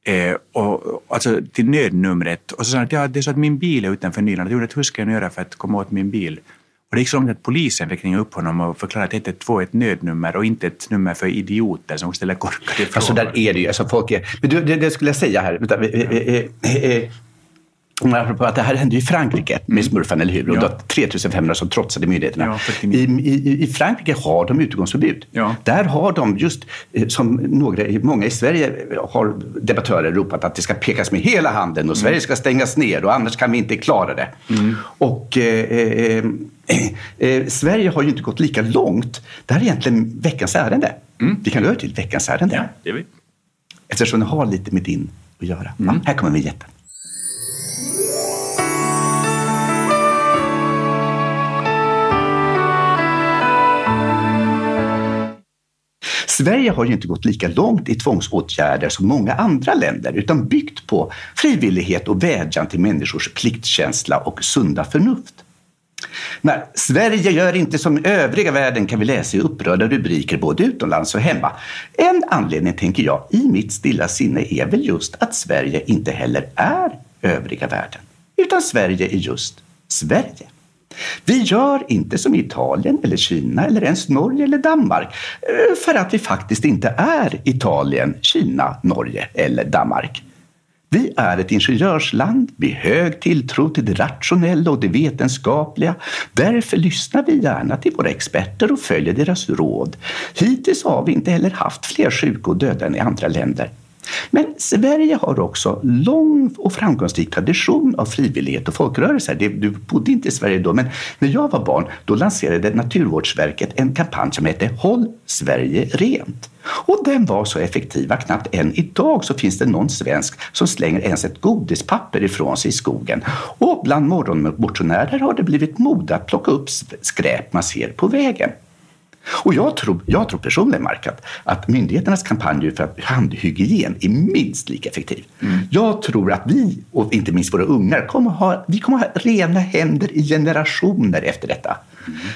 Eh, och, alltså till nödnumret. Och så sa han att ja, det är så att min bil är utanför Nyland. Jag undrar hur ska jag göra för att komma åt min bil? Och det gick så långt att polisen fick ringa upp honom och förklara att 112 är ett nödnummer och inte ett nummer för idioter som ställer korkade frågor. alltså där är det ju. Alltså folk är, men du, det, det skulle jag säga här. Vänta, eh, eh, apropå att det här hände i Frankrike med smurfarna, eller hur? Och Ja. då 3500 som trotsade myndigheterna. Ja, 49. I, i, I Frankrike har de utegångsförbud. Ja. Där har de just, eh, som några, många i Sverige har debattörer ropat att det ska pekas med hela handen och Sverige ska stängas ner och annars kan vi inte klara det. Och eh, eh, eh, eh, Sverige har ju inte gått lika långt. Det här är egentligen veckans ärende. Vi kan gå över till veckans ärende. Ja, det vet Eftersom det har lite med din att göra. Ja, här kommer vignetten. Sverige har ju inte gått lika långt i tvångsåtgärder som många andra länder utan byggt på frivillighet och vädjan till människors pliktkänsla och sunda förnuft. När Sverige gör inte som övriga världen kan vi läsa i upprörda rubriker både utomlands och hemma. En anledning, tänker jag, i mitt stilla sinne är väl just att Sverige inte heller är övriga världen. Utan Sverige är just Sverige. Vi gör inte som Italien eller Kina eller ens Norge eller Danmark eh, för att vi faktiskt inte är Italien, Kina, Norge eller Danmark. Vi är ett ingenjörsland med hög tilltro till det rationella och det vetenskapliga. Därför lyssnar vi gärna till våra experter och följer deras råd. Hittills har vi inte heller haft fler sjuka och döda än i andra länder. Men Sverige har också lång och framgångsrik tradition av frivillighet och folkrörelser. Du bodde inte i Sverige då, men när jag var barn då lanserade Naturvårdsverket en kampanj som hette Håll Sverige rent. Och den var så effektiv att knappt än idag så finns det någon svensk som slänger ens ett godispapper ifrån sig i skogen. Och bland morgonmotionärer har det blivit mode att plocka upp skräp man ser på vägen. Och jag tror, jag tror personligen, Mark, att, att myndigheternas kampanjer för att handhygien är minst lika effektiv. Jag tror att vi, och inte minst våra ungar, kommer ha, vi kommer ha rena händer i generationer efter detta.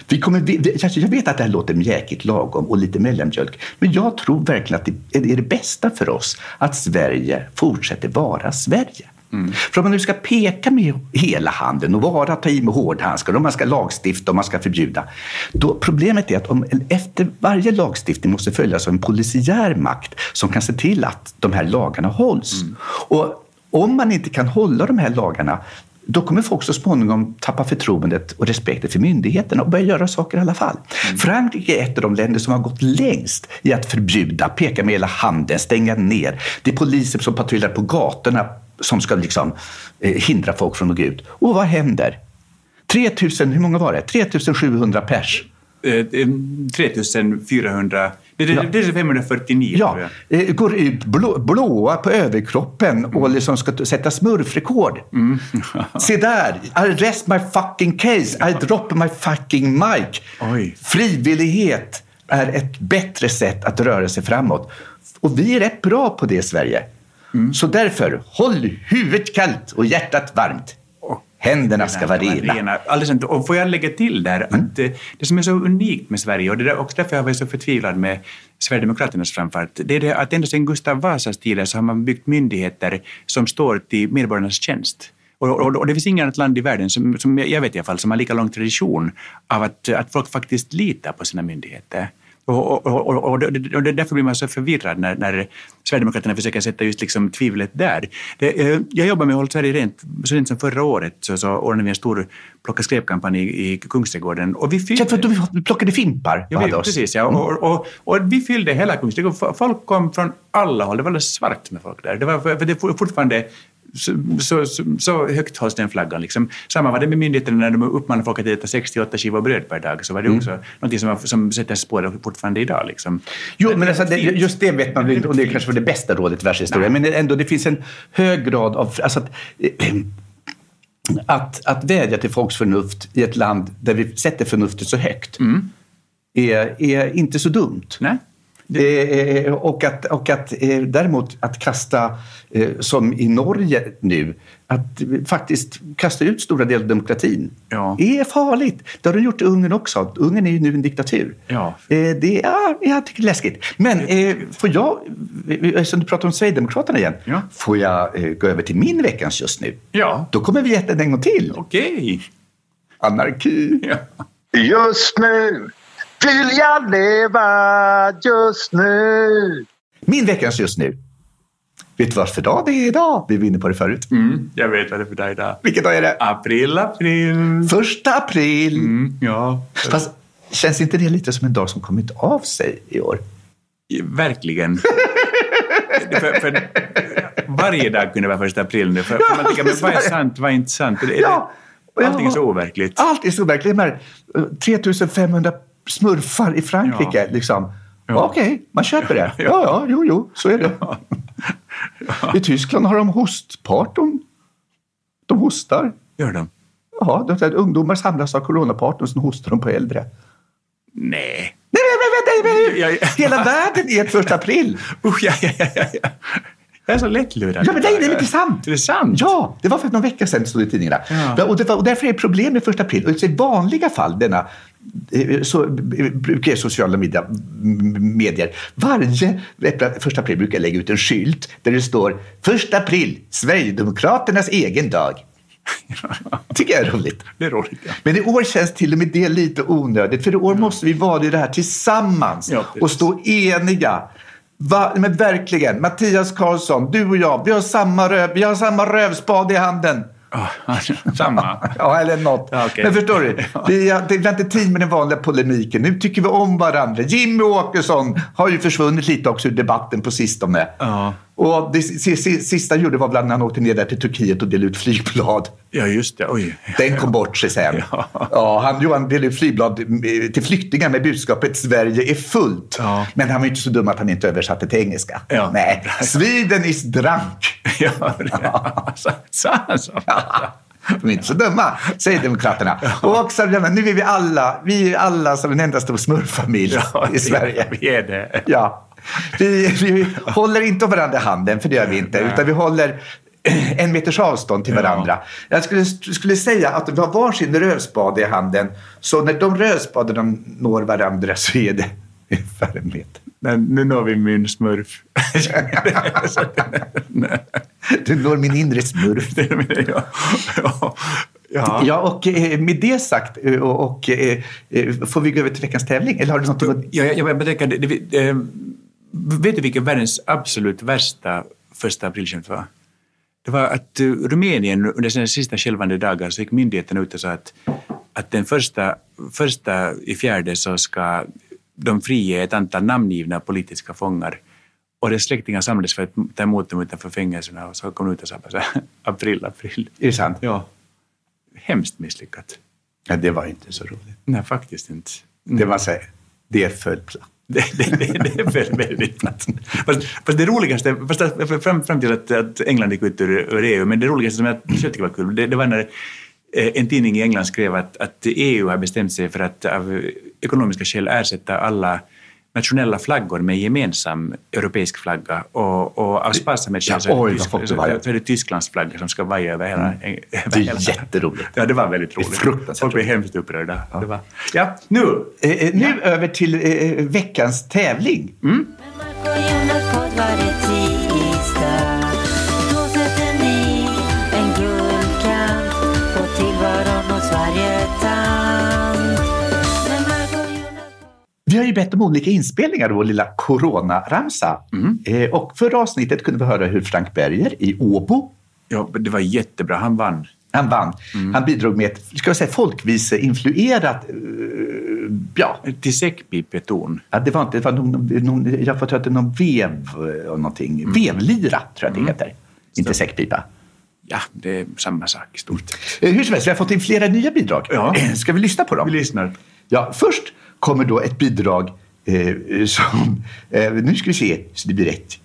Vi kommer, vi, jag vet att det här låter mjäkigt lagom och lite mellanmjölk, men jag tror verkligen att det är det bästa för oss att Sverige fortsätter vara Sverige. För om man nu ska peka med hela handen och vara ta i med hårdhandskar och man ska lagstifta och man ska förbjuda. Då problemet är att om, efter varje lagstiftning måste följas av en polisiär makt som kan se till att de här lagarna hålls. Och om man inte kan hålla de här lagarna då kommer folk så småningom tappa förtroendet och respekten för myndigheterna och börja göra saker i alla fall. Frankrike är ett av de länder som har gått längst i att förbjuda, peka med hela handen, stänga ner. Det är poliser som patrullerar på gatorna som ska liksom, eh, hindra folk från att gå ut. Och vad händer? 3000, hur många var det? 3700 pers. Eh, eh, 3400, det, det, det är 549 Ja, eh, går ut blå, blåa på överkroppen och liksom ska sätta smurfrekord. Se där! I rest my fucking case. I drop my fucking mic. Oj. Frivillighet är ett bättre sätt att röra sig framåt. Och vi är rätt bra på det i Sverige. Så därför, håll huvudet kallt och hjärtat varmt. Händerna ska vara rena. Alldeles sant. Och får jag lägga till där att eh, det som är så unikt med Sverige, och det är också därför jag varit så förtvivlad med Sverigedemokraternas framfart, det är det att ända sedan Gustav Vasas tider så har man byggt myndigheter som står till medborgarnas tjänst. Och, och, och det finns inget annat land i världen, som, som jag vet i alla fall, som har lika lång tradition av att, att folk faktiskt litar på sina myndigheter. Och, och, och, och, därför blir man så förvirrad när, när Sverigedemokraterna försöker sätta just liksom tvivlet där. Det, eh, jag jobbar med att hålla Sverige rent. Så sent som förra året så, så ordnade vi en stor plocka skräpkampanj i, i Kungsträdgården. Och vi fyllde, att du plockade fimpar Ja, vi, precis, ja. Och, och, och vi fyllde hela Kungsträdgården. Folk kom från alla håll. Det var alldeles svart med folk där. Det var, för det är fortfarande så, så, så, så högt hålls den flaggan. Liksom. Samma var det med myndigheterna när de uppmanade folk att äta 68 skivor bröd per dag. Så var det Mm. också något som, som sätter spår fortfarande idag. Liksom. Jo, men alltså, det, just det vet man inte och det är kanske var det bästa rådet i världshistorien. Men ändå, det finns en hög grad av... Alltså att, att, att vädja till folks förnuft i ett land där vi sätter förnuftet så högt är, är inte så dumt. Nej? Eh, och att, och att eh, däremot att kasta, eh, som i Norge nu, att eh, faktiskt kasta ut stora delar av demokratin Ja. är farligt. Det har de gjort i Ungern också. Ungern är ju nu en diktatur. Ja. Eh, det, ja, jag tycker det är läskigt. Men eh, får jag, eh, som du pratar om Sverigedemokraterna igen, Ja. får jag eh, gå över till min veckans just nu? Ja. Då kommer vi äta den en gång till. Okej. Anarki. Ja. Just nu vill jag leva just nu. Min veckans just nu Vet du vad för dag det är idag? Vi var inne på det förut. Mm, jag vet vad det är för dag idag. Vilken dag är det? April, april. Första april. Mm, ja, Fast känns inte det lite som en dag som kommit av sig i år? verkligen. för, för, varje dag kunde vara första april nu. För, för man tänker, men vad är sant, vad är inte sant? Det, Ja. Allting är så overkligt. Allt är så overkligt. De här eh, 3500 smurfar i Frankrike. Ja. Liksom. Ja. Okej, man köper det. Ja, ja, jo, jo, så är det. I Tyskland har de hostparton. De hostar. Gör de? Ja, de, de, ungdomar samlas av coronaparton och sen hostar de på äldre. Nej. Nej, men, Ja, ja. Hela världen är ett första april. Usch, ja, ja, ja, ja, ja. Jag är så lättlurad. Ja, men nej, det är inte sant. Är det sant? Ja, det var för någon vecka sedan, stod det i tidningarna. Ja. Och, det var, och därför är det problem med första april. Och I vanliga fall, denna, så brukar sociala media, medier, varje första april brukar jag lägga ut en skylt där det står första april, Sverigedemokraternas egen dag. tycker jag är roligt. Det är roligt. Ja. Men i år känns till och med det lite onödigt. För i år måste vi vara i det här tillsammans Ja, och stå eniga. Va, men verkligen, Mattias Karlsson, du och jag, vi har samma, röv, vi har samma rövspad i handen. Samma. Ja, eller något. Okej. Men förstår du, vi har, det är inte tid med den vanliga polemiken. Nu tycker vi om varandra. Jimmy Åkesson har ju försvunnit lite också ur debatten på sistone. Ja. Och det si- si- sista han gjorde var bland när han åkte ner där till Turkiet och delade ut flygblad. Ja, just det. Oj. Den kom bort sig sen. Ja. Ja, han, Johan delade ut flygblad till flyktingar med budskapet Sverige är fullt. Ja. Men han var inte så dum att han inte översatte till engelska. Ja. Nej, Sweden is drunk. Ja, sa han så? De är inte så dumma, säger Demokraterna. Och också, nu är vi alla, vi är alla som en enda stor smurffamilj Ja, i Sverige. Vi är det. Ja. Vi, vi håller inte varandra i handen, för det gör vi inte. Nej. Utan vi håller en meters avstånd till Ja. varandra. Jag skulle, skulle säga att vi har varsin rövspade i handen. Så när de rövspadarna når varandra så är det ungefär en meter. Men nu når vi min smurf. Du når min inre smurf. ja. Ja. Ja. Ja, och eh, med det sagt eh, och, och eh, får vi gå över till veckans tävling? Eller har du något. Ja, jag, jag tänker, det, det, vet du vilken världens absolut värsta första aprilskämt var? Det var att eh, Rumänien under sina sista skälvande dagar så gick myndigheten ut och sa att, att den första, första i fjärde så ska de frige ett antal namngivna politiska fångar och deras släktingar samlades för att ta emot dem utanför fängelserna och så kom de ut och sa bara så här, april, april. Är det sant? Ja. Hemskt misslyckat. Ja, det var inte så roligt. Nej, faktiskt inte. Det var så här, det föll platt. Det, det, det, det är väldigt, väldigt platt. Fast, fast det roligaste, fast fram, fram till att, att England gick ut ur, ur EU, men det roligaste som jag själv tycker var kul, det, det var när eh, en tidning i England skrev att, att EU har bestämt sig för att av ekonomiska skäl ersätta alla nationella flaggor med gemensam europeisk flagga och, och av sparsamhetsskäl Ja, så, oj, så, ja. är det Tysklands flagga som ska vaja över hela... över Det är hela- jätteroligt. Ja, det var väldigt Det är roligt. fruktansvärt Folk blev hemskt upprörda. Det var, ja, nu! Eh, eh, nu över till eh, veckans tävling. Mm. Vi har ju bett om olika inspelningar av vår lilla coronaramsa. Eh, och förra avsnittet kunde vi höra hur Frank Berger i Åbo, Ja, det var jättebra. Han vann. han vann. Han bidrog med ett, ska jag säga, folkviseinfluerat, eh, ja, Till säckpipeton. Ja, det var inte, det var någon, någon, jag får tro att det är någon vev eh, och någonting. Vevlira tror jag det heter. Inte säckpipa. Ja, det är samma sak i stort. Eh, Hur som helst, vi har fått in flera nya bidrag. Ja. Ska vi lyssna på dem? Vi lyssnar. Ja, först kommer då ett bidrag eh, som... Eh, nu ska vi se så det blir rätt.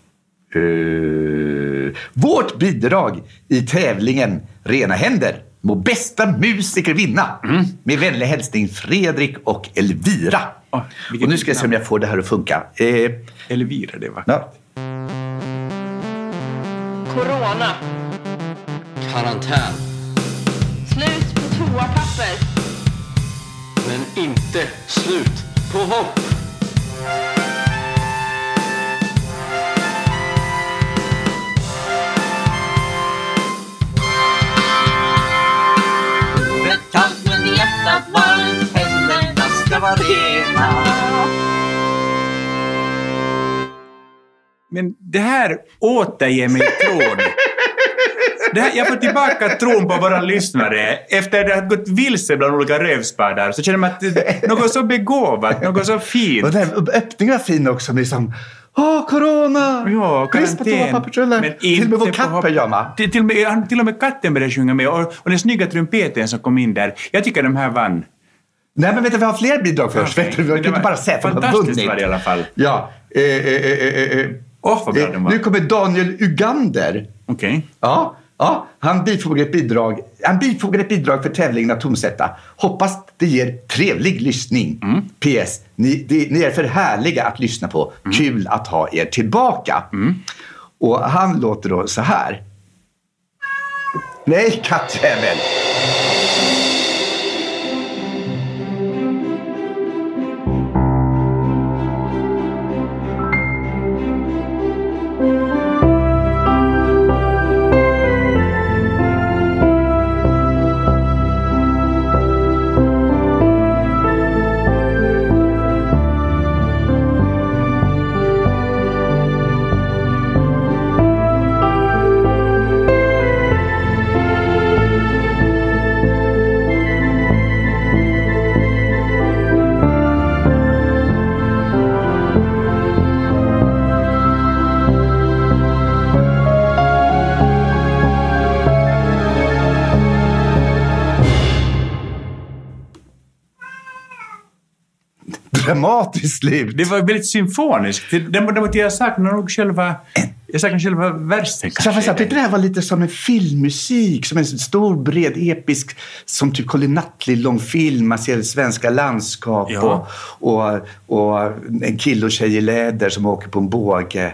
Eh, vårt bidrag i tävlingen Rena händer må bästa musiker vinna. Med vänlig hälsning Fredrik och Elvira. Vilket och nu ska jag se om jag får det här att funka. Eh, Elvira, det var. ja. Corona. Karantän, Slut på toapapper. Inte slut på hopp. Rätt kallt men hjärtat varmt, händerna ska vara rena. Men det här återger mig tron. Det här, jag får tillbaka tron på våra lyssnare. Efter att ha gått vilse bland olika rövspadar så känner man att något så begåvat, något så Och fint. den här öppningen var fin också. Liksom, Åh, corona! Ja, Brist på toapappersrullar. Till och med vår inte katt på- pyjama. Till, till, och med, till och med katten började sjunga med och, och den snygga trumpeten som kom in där. Jag tycker de här vann. Nej, men vet du, vi har fler bidrag först. Okej. Vet du, vi kan inte bara säga att de har fantastiskt vunnit. var det i alla fall. Ja. Eh, eh, eh, eh. Åh, vad bra Eh, den var. Nu kommer Daniel Ugander. Okej. Ja, ja, han bifogar ett bidrag. Han bifogar ett bidrag för tävlingen att tonsätta. Hoppas det ger trevlig lyssning. Mm. PS. Ni, det, ni är för härliga att lyssna på. Mm. Kul att ha er tillbaka. Och han låter då så här. Nej, kattjävel! Dramatiskt slut. Det var väldigt symfoniskt. Det, det, det, jag saknar nog själva, jag saknar själva versen Så jag tyckte det här var lite som en filmmusik, som en stor, bred, episk, som typ Colin Nutley-långfilm. Man ser svenska landskap Ja. och, och, och en kille och tjej i läder som åker på en båge.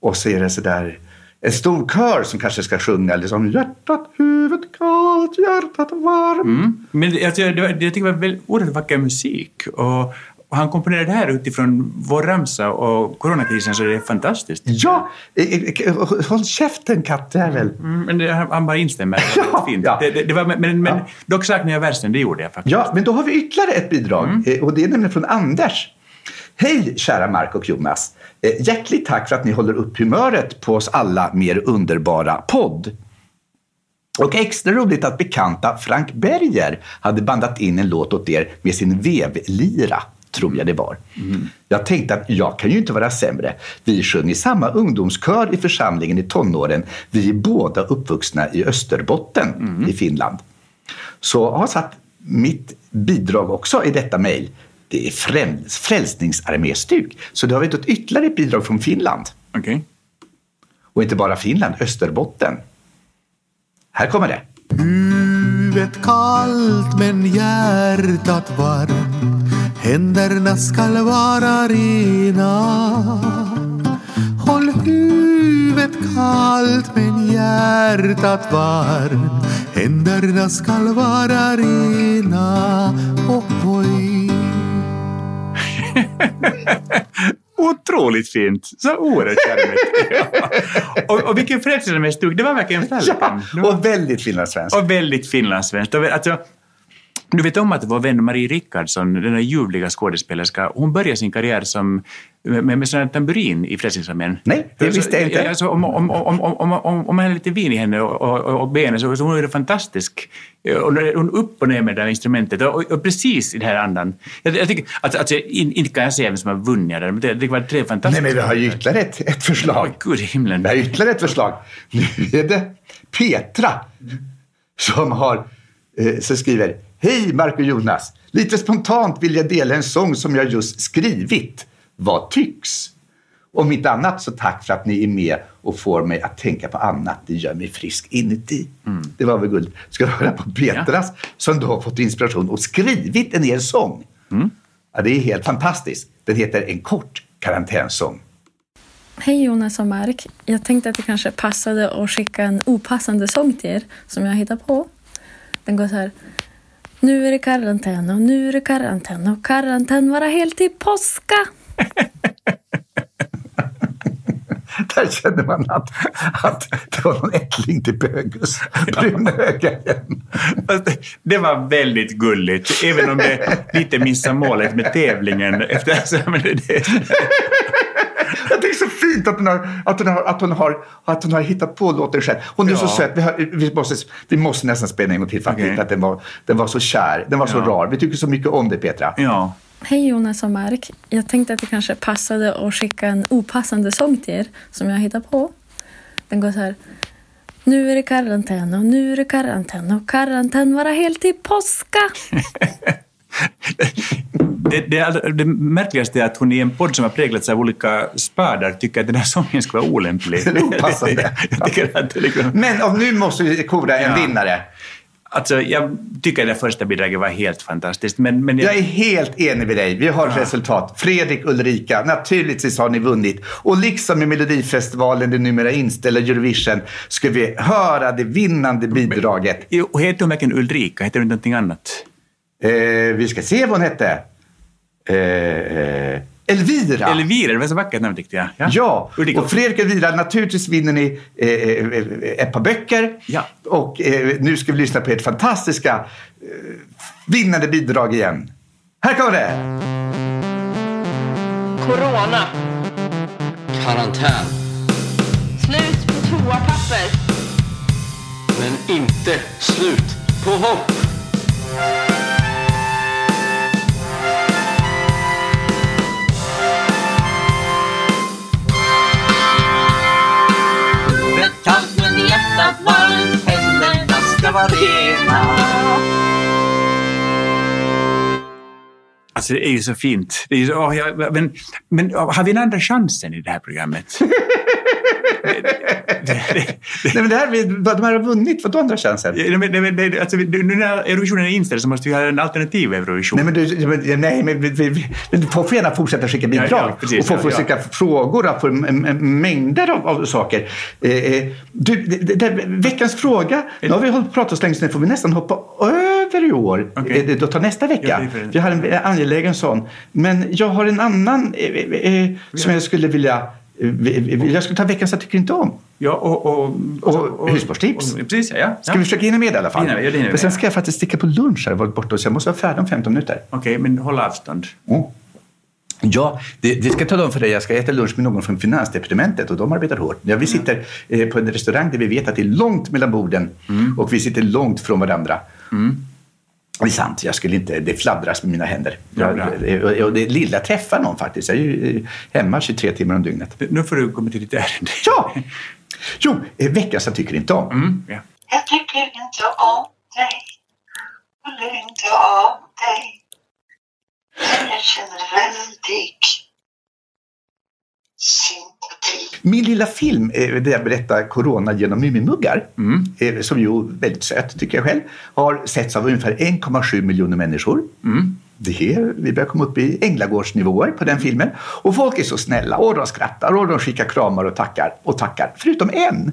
Och så är det sådär en stor kör som kanske ska sjunga liksom hjärtat, huvudet kallt, hjärtat varmt. Mm. Men det- alltså, det jag tycker det var väldigt oerhört vacker musik. Och han komponerade det här utifrån vår ramsa och coronakrisen så det är fantastiskt. Ja, eh, eh, håll käften kattjävel. Mm, men det, han bara instämmer. Ja, fint. ja. Det, det, det var, men men Ja. dock saknar jag versen, det gjorde jag faktiskt. Ja, men då har vi ytterligare ett bidrag Mm. eh, och det är nämligen från Anders. Hej kära Mark och Jonas. Hjärtligt tack för att ni håller upp humöret på oss alla med er underbara podd. Och extra roligt att bekanta Frank Berger hade bandat in en låt åt er med sin vevlira, tror jag det var. Jag tänkte att jag kan ju inte vara sämre. Vi sjöng i samma ungdomskör i församlingen i tonåren. Vi är båda uppvuxna i Österbotten i Finland. Så jag har satt mitt bidrag också i detta mejl. Det är främs- Frälsningsarméstuk. Så då har vi ett ytterligare ett bidrag från Finland. Okej. Och inte bara Finland, Österbotten. Här kommer det. Huvudet kallt men hjärtat varmt Händerna skall vara rena Håll huvudet kallt men hjärtat varmt Händerna skall vara rena oh, oj. Otroligt fint! Så oerhört charmigt. ja. och, och vilken frälsningsarméstuk, det var verkligen Ja. Det var- och väldigt finlandssvenskt. Och väldigt finlandssvenskt. Alltså, du vet om att vår vän Marie Rickardsson, den här ljuvliga skådespelerska, hon började sin karriär som, med, med sån här tamburin i Frälsningsarmén. Nej, det visste jag inte. Alltså, om, om, om, om, om, om, man har lite vin i henne och, och, och benen så, så hon är fantastisk. Hon upp och ner med det här instrumentet och, och precis i den här andan. Jag, jag tycker, alltså, alltså, in- inte kan jag säga vem som har vunnit där, men det, det var tre Nej, fantastiska. men vi har ju ytterligare ett, ett förslag. Oj, Gud i himlen. Vi har ytterligare ett förslag. Nu är det Petra som har eh, så skriver Hej Mark och Jonas! Lite spontant vill jag dela en sång som jag just skrivit. Vad tycks? Om inte annat så tack för att ni är med och får mig att tänka på annat. Det gör mig frisk inuti. Det var väl guld. Ska du höra på Petras som då har fått inspiration och skrivit en hel sång. Ja, det är helt fantastiskt. Den heter En kort karantänsång. Hej Jonas och Mark. Jag tänkte att det kanske passade att skicka en opassande sång till er som jag hittar på. Den går så här. Nu är det karantän och nu är det karantän och karantän vara helt till påska. Där känner man att, att det var någon ättling till Bögus. Brunögaren. Fast det- Det var väldigt gulligt, även om det lite missade målet med tävlingen. Efter, alltså, men det, det, Jag tycker det är så fint att hon har, att hon har, att hon har, att hon har hittat på låten själv. Hon är så Ja. söt. Vi, har, vi, måste, vi måste nästan spela en gång till för att, Okej. att den, var, den var så kär. Den var så Ja. rar. Vi tycker så mycket om dig Petra. Ja. Hej Jonas och Mark. Jag tänkte att det kanske passade att skicka en opassande sång till er som jag hittar på. Den går så här. Nu är det karantän och nu är det karantän och karantän vara helt till påska. Det, det, det märkligaste är att hon i en podd som har präglats av olika spadar tycker att den här sången ska vara olämplig. Opassande. Jag liksom, Men om nu måste vi kora en Ja. vinnare. alltså, jag tycker att det första bidraget var helt fantastiskt. Men, men Jag är helt enig med dig. Vi har ett resultat. Fredrik Ulrika, naturligtvis har ni vunnit. Och liksom i Melodifestivalen, det numera inställda Eurovision, ska vi höra det vinnande bidraget. Och heter hon verkligen Ulrika? Heter hon någonting annat? Eh, vi ska se vad hon hette. Eh, eh, Elvira. Elvira, det var så vackert namn tyckte jag. Ja, Ulrika. och Fredrik Elvira, naturligtvis vinner ni eh, eh, ett par böcker. Ja. Och eh, nu ska vi lyssna på ert fantastiska eh, vinnande bidrag igen. Här kommer det! Corona. Karantän. Slut på toapapper. Men inte slut på hopp. Kan kallt men hjärtat varmt, händerna ska vara rena. Alltså det är ju så fint. Det är så, åh, jag, men, men har vi en andra chansen i det här programmet? det, det, det, Nej, men det här, de här har vunnit. Vadå andra chansen? det, det, det, det, alltså, nu när Eurovisionen är inställd så måste vi ha en alternativ Eurovision. Nej, men du, men- nej, men vi, vi, men folk får gärna fortsätta skicka bidrag. Ja, ja, precis, och folk får ja, skicka frågor få mängder av, av saker. Eh, eh, du, veckans fråga. Nu har vi hållit på att prata så länge så nu får vi nästan hoppa över i år. Okej. Eh, då tar nästa Ja, vecka. det en- vi har en angelägen sån. Men jag har en annan eh, eh, eh, som jag skulle vilja... eh, Jag skulle ta veckans jag tycker inte om. Ja, och, och, Och husmorstips. och- Precis, ja. Ska ja. vi försöka hinna med det i alla fall? Hinna ja, det vi För sen ska jag faktiskt sticka på lunch här. Jag varit borta så jag måste vara färdig om 15 minuter. Okej, men håll avstånd. Mm. Ja, det, det ska jag tala om för dig. Jag ska äta lunch med någon från Finansdepartementet och de arbetar hårt. Ja, vi sitter eh, på en restaurang där vi vet att det är långt mellan borden och vi sitter långt från varandra. Det är sant, jag skulle inte, det fladdras med mina händer. Ja, Jag, och, och det lilla träffar någon faktiskt. Jag är ju eh, hemma 23 timmar om dygnet. Nu får du komma till ditt ärende. Ja! Jo, eh, veckans jag tycker inte om. Mm, ja. Jag tycker inte om dig. Håller inte av dig. Jag känner väldigt sympati. Min lilla film eh, där jag berättar Corona genom Mumimuggar, eh, som ju är väldigt söt tycker jag själv, har setts av ungefär 1,7 miljoner människor. Det är, vi börjar komma upp i änglagårdsnivåer på den filmen. Och folk är så snälla och de skrattar och de skickar kramar och tackar och tackar. Förutom en.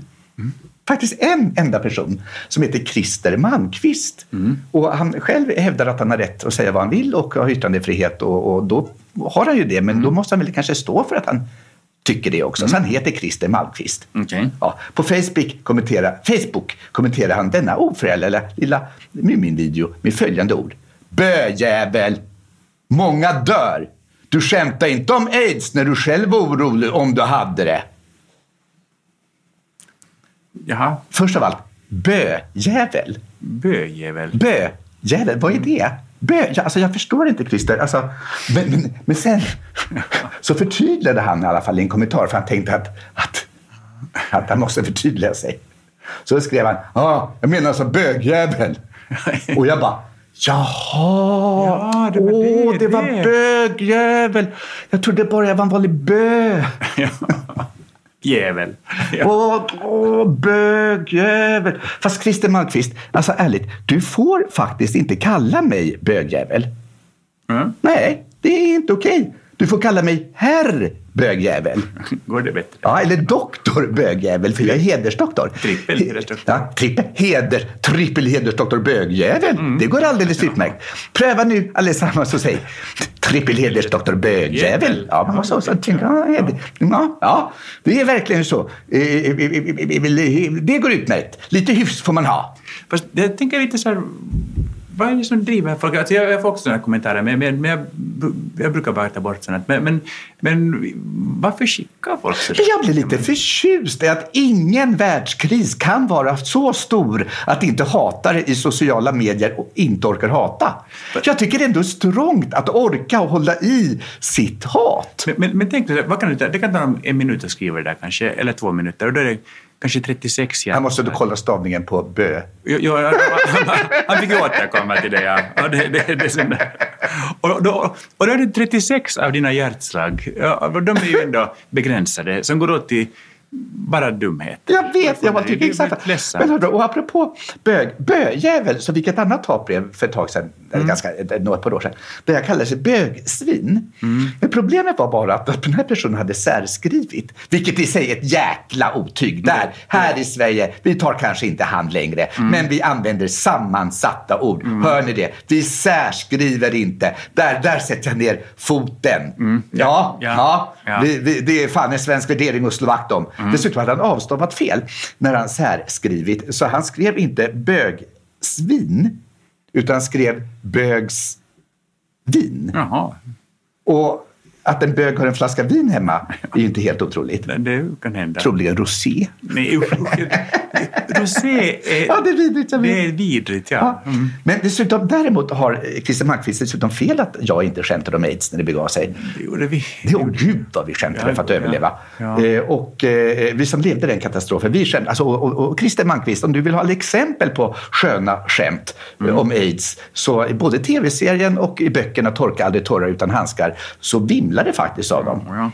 Faktiskt en enda person som heter Christer Malmqvist. Och han själv hävdar att han har rätt att säga vad han vill och har yttrandefrihet och, och då har han ju det. Men då måste han väl kanske stå för att han tycker det också. Så han heter Christer Malmqvist. Okej. Ja, på Facebook kommenterar, Facebook kommenterar han denna oföräldraliga lilla Mumin-video med följande ord. Böjävel! Många dör. Du skämtar inte om aids när du själv var orolig om du hade det. Jaha, Först av allt, böjävel. böjävel. Böjävel, vad är det? Bö, ja, alltså jag förstår inte Christer. Alltså, men, men, men sen så förtydligade han i alla fall i en kommentar för han tänkte att, att, att han måste förtydliga sig. Så skrev han, ja, jag menar alltså bögjävel. Och jag bara, jaha, Ja, det var åh, det, det var det." bögjävel. Jag trodde bara jag var en vanlig bö. Ja. Jävel. Ja. Åh, åh, bögjävel. Fast Christer Malmqvist, alltså ärligt, du får faktiskt inte kalla mig bögjävel. Mm. Nej, det är inte okej. Du får kalla mig herr bögjävel. Går det bättre? Ja, eller doktor bögjävel, för jag är hedersdoktor. Trippel hedersdoktor. Ja, trippel, heder, trippel hedersdoktor bögjävel. Mm. Det går alldeles utmärkt. Pröva nu allesammans och säg trippel hedersdoktor bögjävel. Ja, man måste också tänka, ja, ja, det är verkligen så. Eh, eh, eh, Det går utmärkt. Lite hyfs får man ha. Fast jag tänker lite så här... vad är det som driver folk? Alltså jag, jag får också sådana kommentarer, men, men, men jag, jag brukar bara ta bort sådant. Men, men, men varför skickar folk? Men jag blir lite förtjust i att ingen världskris kan vara så stor att inte hatare i sociala medier och inte orkar hata. Jag tycker det är ändå strångt att orka och hålla i sitt hat. Men, men, men tänk, dig, vad kan du, det kan ta en minut att skriva det där kanske, eller två minuter, och då är det kanske 36 Här måste du kolla stavningen på bö. Jo, jo, han, fick ju återkomma till det. Ja. Och, det, det, det där. Och, då, och då är det 36 av dina hjärtslag, ja, de är ju ändå begränsade, som går åt till bara dumhet. Jag vet, jag var typ ju exakt. Men hörru, och apropå bög, böjävel så fick jag ett annat hatbrev för ett tag sedan, Mm. ganska, några par år sedan, där jag kallade sig bögsvin. Mm. Men problemet var bara att den här personen hade särskrivit, vilket i sig är ett jäkla otyg. Där, här i Sverige, vi tar kanske inte han längre, Mm. men vi använder sammansatta ord. Hör ni det? Vi särskriver inte. Där, där sätter jag ner foten. Ja, Mm. Ja. ja. Ja. Vi, vi, det är fan en svensk värdering att slå vakt om. Dessutom hade han avstavat fel när han särskrivit. Så han skrev inte bögsvin, utan skrev bögsvin. Jaha, Och att en bög har en flaska vin hemma är ju inte helt otroligt. det- kan hända. Troligen rosé. Nej, usch. Rosé är... Ja, det är vidrigt. Det är vidrigt, ja. Ja. Men dessutom, däremot har Christer Malmqvist dessutom fel att jag inte skämtade om aids när det begav sig. Det gjorde vi. Det åh gud vad vi skämtade Ja, för att överleva. ja. Eh, och eh, vi som levde den katastrofen, vi skämtade. Alltså, och, och, och Christer Malmqvist, om du vill ha exempel på sköna skämt Mm. eh, om aids, så både tv-serien och i böckerna Torka aldrig torra utan handskar, så vimlar det faktiskt av dem. Ja.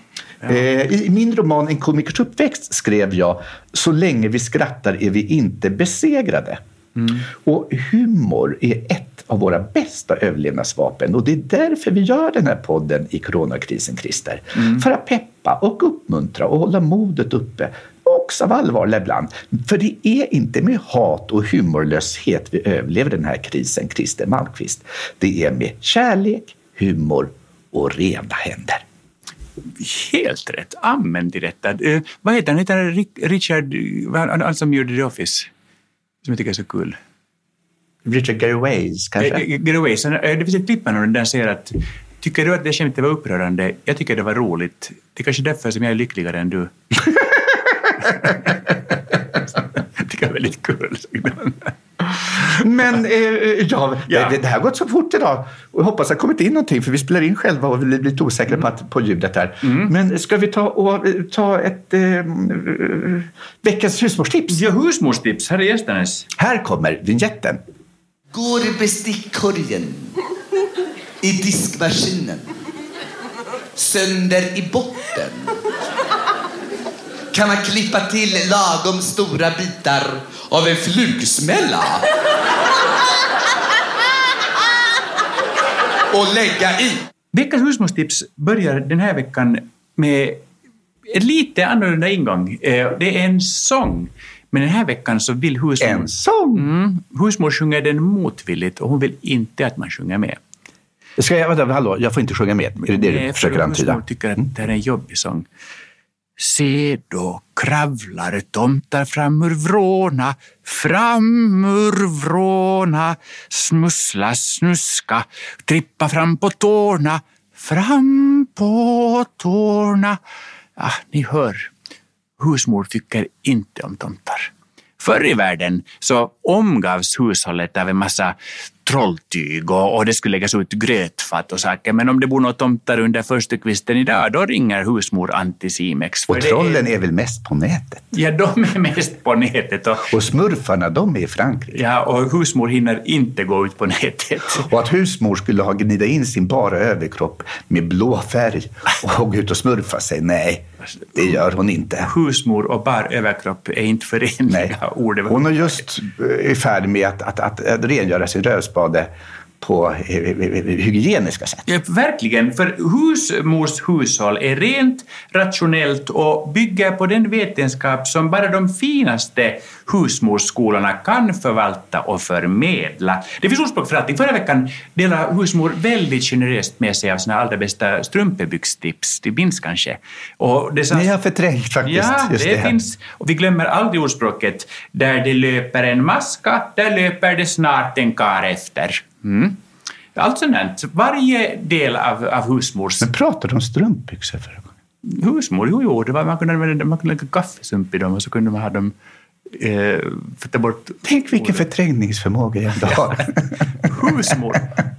Eh, I min roman En komikers uppväxt skrev jag Så länge vi skrattar är vi inte besegrade. Mm. Och humor är ett av våra bästa överlevnadsvapen och det är därför vi gör den här podden i coronakrisen, Christer. Mm. För att peppa och uppmuntra och hålla modet uppe. Också av allvarliga ibland. För det är inte med hat och humorlöshet vi överlever den här krisen, Christer Malmqvist. Det är med kärlek, humor och rena händer. Helt rätt. Amen till detta. Eh, vad heter han? Heter han Richard, han, han som gjorde The Office? Som jag tycker är så kul. Richard Gervais kanske? Eh, eh, eh, Det finns ett klipp med honom där han säger att Tycker du att det skämtet var upprörande? Jag tycker det var roligt. Det är kanske därför som jag är lyckligare än du. det är väldigt kul. Men eh, ja, Ja. Det, det här har gått så fort idag. Och jag hoppas att det har kommit in någonting för vi spelar in själva och vi är lite osäkra på, att, på ljudet här. Men ska vi ta, och, eh, ta ett eh, eh, veckans husmorstips? Ja, husmorstips. Här är gästernas. Här kommer vignetten. Går i bestickkorgen. I diskmaskinen. Sönder i botten. Kan man klippa till lagom stora bitar av en flugsmälla? Och lägga i. Veckans husmorstips börjar den här veckan med en lite annorlunda ingång. Eh, Det är en sång. Men den här veckan så vill husmor... En sång? Mm, husmor sjunger den motvilligt och hon vill inte att man sjunger med. Ska jag, vänta, hallå, jag får inte sjunga med. Är det det Nej, du försöker för antyda? Husmor tycker att det här är en jobbig sång. Se då kravlar tomtar fram ur vråna, fram ur vråna, smussla, snuska, trippa fram på tårna, fram på tårna. Ja, ni hör, husmor tycker inte om tomtar. Förr i världen så omgavs hushållet av en massa trolltyg och, och det skulle läggas ut grötfat och saker. Men om det bor några tomtar under förstukvisten idag, då ringer husmor Anticimex. Och trollen är väl mest på nätet? Ja, de är mest på nätet. Och, Och smurfarna, de är i Frankrike. ja, och husmor hinner inte gå ut på nätet. Och att husmor skulle ha gnida in sin bara överkropp med blå färg och gå ut och smurfa sig, nej, det gör hon inte. Husmor och bar överkropp är inte förenliga Nej. ord. Hon är just eh, i färd med att, att, att, att rengöra sin rövspade på eh, eh, hygieniska sätt. Ja, verkligen, för husmors hushåll är rent, rationellt och bygger på den vetenskap som bara de finaste husmorsskolorna kan förvalta och förmedla. Det finns ordspråk för allting. Förra veckan delade husmor väldigt generöst med sig av sina allra bästa strumpebyxtips. Det minns kanske? Och det sa- Ni har förträngt faktiskt Ja, just det, det. finns. Och vi glömmer aldrig ordspråket där det löper en maska, där löper det snart en kar efter. Mm. Allt sånt Varje del av, av husmors... Men pratade om strumpbyxor förra gången? Husmor, jo, jo det var, man kunde använda man kunde lägga kaffesump i dem och så kunde man ha dem eh, bort... Tänk vilken förträngningsförmåga jag ändå har. Husmor,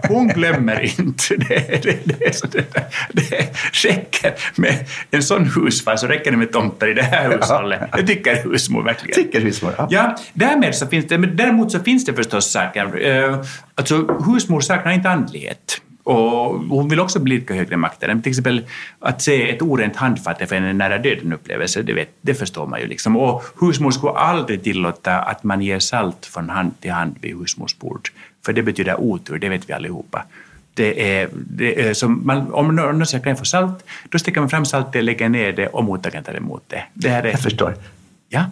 hon glömmer inte. Det, det, det, så det, det räcker med en sån husfar så räcker det med tomtar i det här hushållet. Det tycker husmor verkligen. Tycker husmor, ja. Ja, därmed så finns det, men däremot så finns det förstås saker. Eh, alltså, husmor saknar inte andlighet. Och hon vill också bli lika högre makter. Men Till exempel att se ett orent handfat är för en nära döden upplevelse, det, vet, det förstår man ju. Liksom. Och husmor skulle aldrig tillåta att man ger salt från hand till hand vid husmors bord. För det betyder otur, det vet vi allihopa. Det är, det är som man, om någon säger kan jag få salt, då sticker man fram saltet, lägger ner det och mottagaren tar emot det. det här är, Jag förstår. Ja.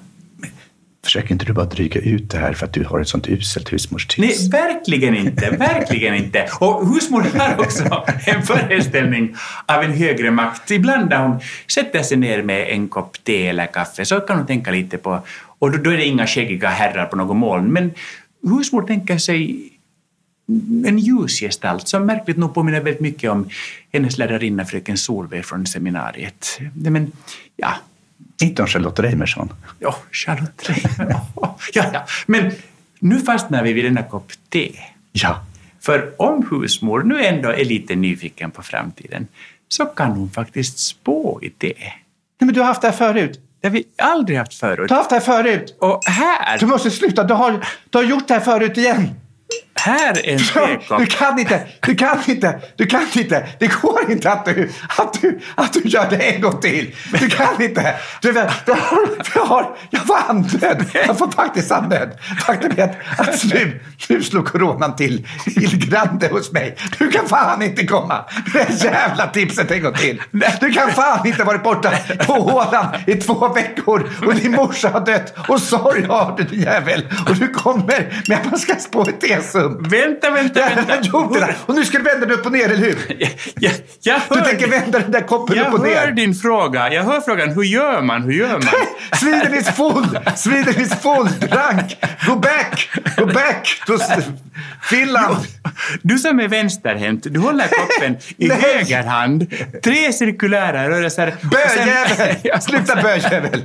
Försöker inte du bara dryga ut det här för att du har ett sånt uselt husmorstips? Nej, verkligen inte. Verkligen inte. Och husmor har också en föreställning av en högre makt. Ibland när hon sätter sig ner med en kopp te eller kaffe så kan hon tänka lite på... Och då, då är det inga skäggiga herrar på något moln. Men husmor tänker sig en ljusgestalt som märkligt nog påminner väldigt mycket om hennes lärarinna fröken Solveig från seminariet. Men, ja, inte om Charlotte Reimersson. Ja, Charlotte Reimer. ja, ja. Men nu fastnar vi vid denna kopp te. Ja. För om husmor nu ändå är lite nyfiken på framtiden så kan hon faktiskt spå i te. Nej, men du har haft det här förut. Det har vi aldrig haft förut. Du har haft det här förut. Och här, Du måste sluta. Du har, du har gjort det här förut igen. Här är en tekopp. Du kan inte, du kan inte, du kan inte. Det går inte att du, att du, att du gör det en gång till. Du kan inte. Du, vet, du har, du har, jag var andnödd. Jag var faktiskt andnödd. Faktum är att, att nu, nu slog coronan till il grande hos mig. Du kan fan inte komma med det jävla tipset en gång till. Du kan fan inte varit borta på Åland i två veckor och din morsa har dött och sorg har du din jävel. Och du kommer med att man ska spå ett tesum. Vänta, vänta, Jag vänta. det där. Och nu ska du vända den upp och ner, eller hur? Jag, jag, jag Du hör, tänker vända den där koppen jag upp och hör ner. din fråga. Jag hör frågan, hur gör man? Hur gör man? Sweden is full! Sweden is full! Drunk! Go back! Go back to Finland! Du som är vänsterhänt, du håller koppen i Nej. höger hand, tre cirkulära rörelser. Ja, Sluta sen Böjjävel!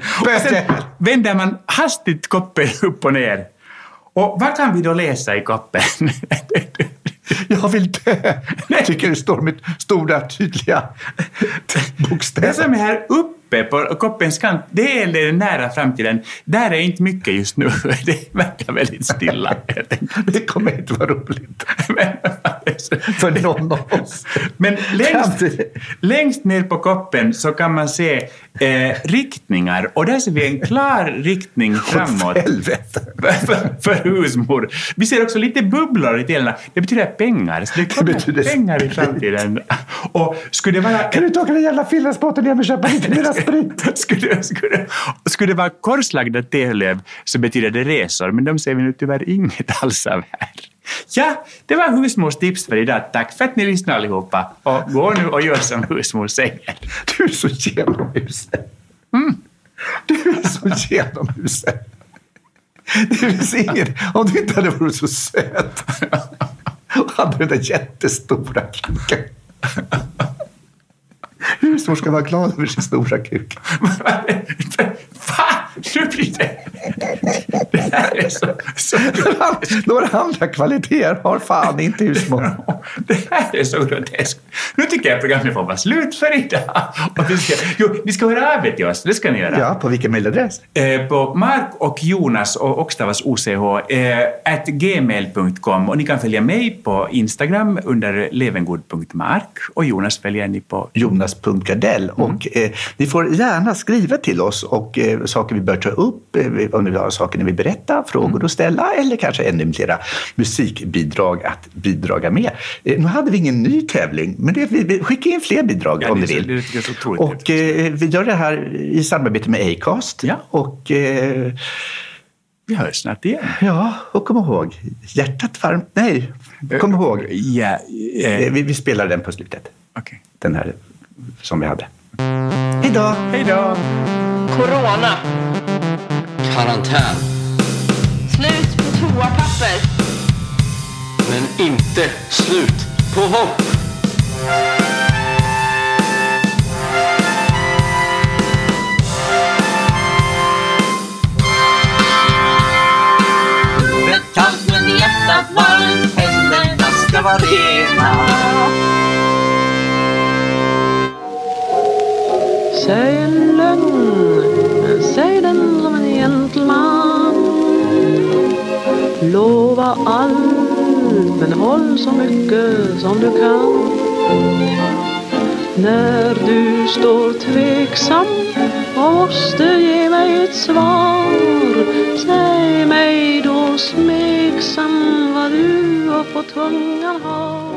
vänder man hastigt koppen upp och ner. Och vad kan vi då läsa i koppen? Jag vill dö! Jag tycker det står med stora, tydliga Det bokstäver. som är här uppe på koppens kant, det är den nära framtiden. Där är inte mycket just nu. Det verkar väldigt stilla. Det kommer inte vara roligt för någon av oss. Men längst, längst ner på koppen så kan man se eh, riktningar och där ser vi en klar riktning framåt Helvete! för, för husmor. Vi ser också lite bubblor i telen. Det betyder pengar. Så det kommer betyder pengar i framtiden. Och skulle det vara... Kan du inte åka den jävla finlandsbåten igen och köpa lite mera skulle, skulle, skulle det vara korslagda telöv så betyder det resor, men de ser vi nu tyvärr inget alls av här. Ja, det var husmors tips för idag. Tack för att ni lyssnade allihopa. Och gå nu och gör som husmor säger. Du är så genomusel. Du är så genomusel. Det finns ingen... Om du inte hade varit så söt och hade den där jättestora kuken. Husmor ska vara glad över sin stora kuk. Va? Nu blir det... Det här är så... så Några andra kvaliteter har fan inte husmor. det här är så groteskt. Nu tycker jag programmet får vara slut för idag. Och vi ska, jo, ni ska höra av er till oss. Det ska ni göra. Ja, på vilken mejladress? Eh, på Mark och Jonas och Okstavas OCH eh, at gmail.com och ni kan följa mig på Instagram under levengod.mark och Jonas följer ni på Jonas.gardell. Och eh, ni får gärna skriva till oss och eh, saker vi bör ta upp, eh, om ni har saker ni vill berätta, frågor att ställa eller kanske ännu flera musikbidrag att bidraga med. Eh, nu hade vi ingen ny tävling, men det, vi, vi, skicka in fler bidrag Ja, om det ni vill. det otroligt och eh, vi gör det här i samarbete med Acast. Ja. Och eh, Vi hörs snart igen. ja, och kom ihåg, hjärtat varmt, nej, kom ihåg, Ja, eh, eh, vi, vi spelar den på slutet. okej. Den här som vi hade. Hej då! Hej då! Corona. Karantän. Slut på toapapper. Men inte slut på hopp. Men hjärtat varmt, händerna ska vara rena. Säg en lögn, säg den som en gentleman. Lova allt, men håll så mycket som du kan. När du står tveksam och måste ge mig ett svar Säg mig då smeksam vad du har på tungan har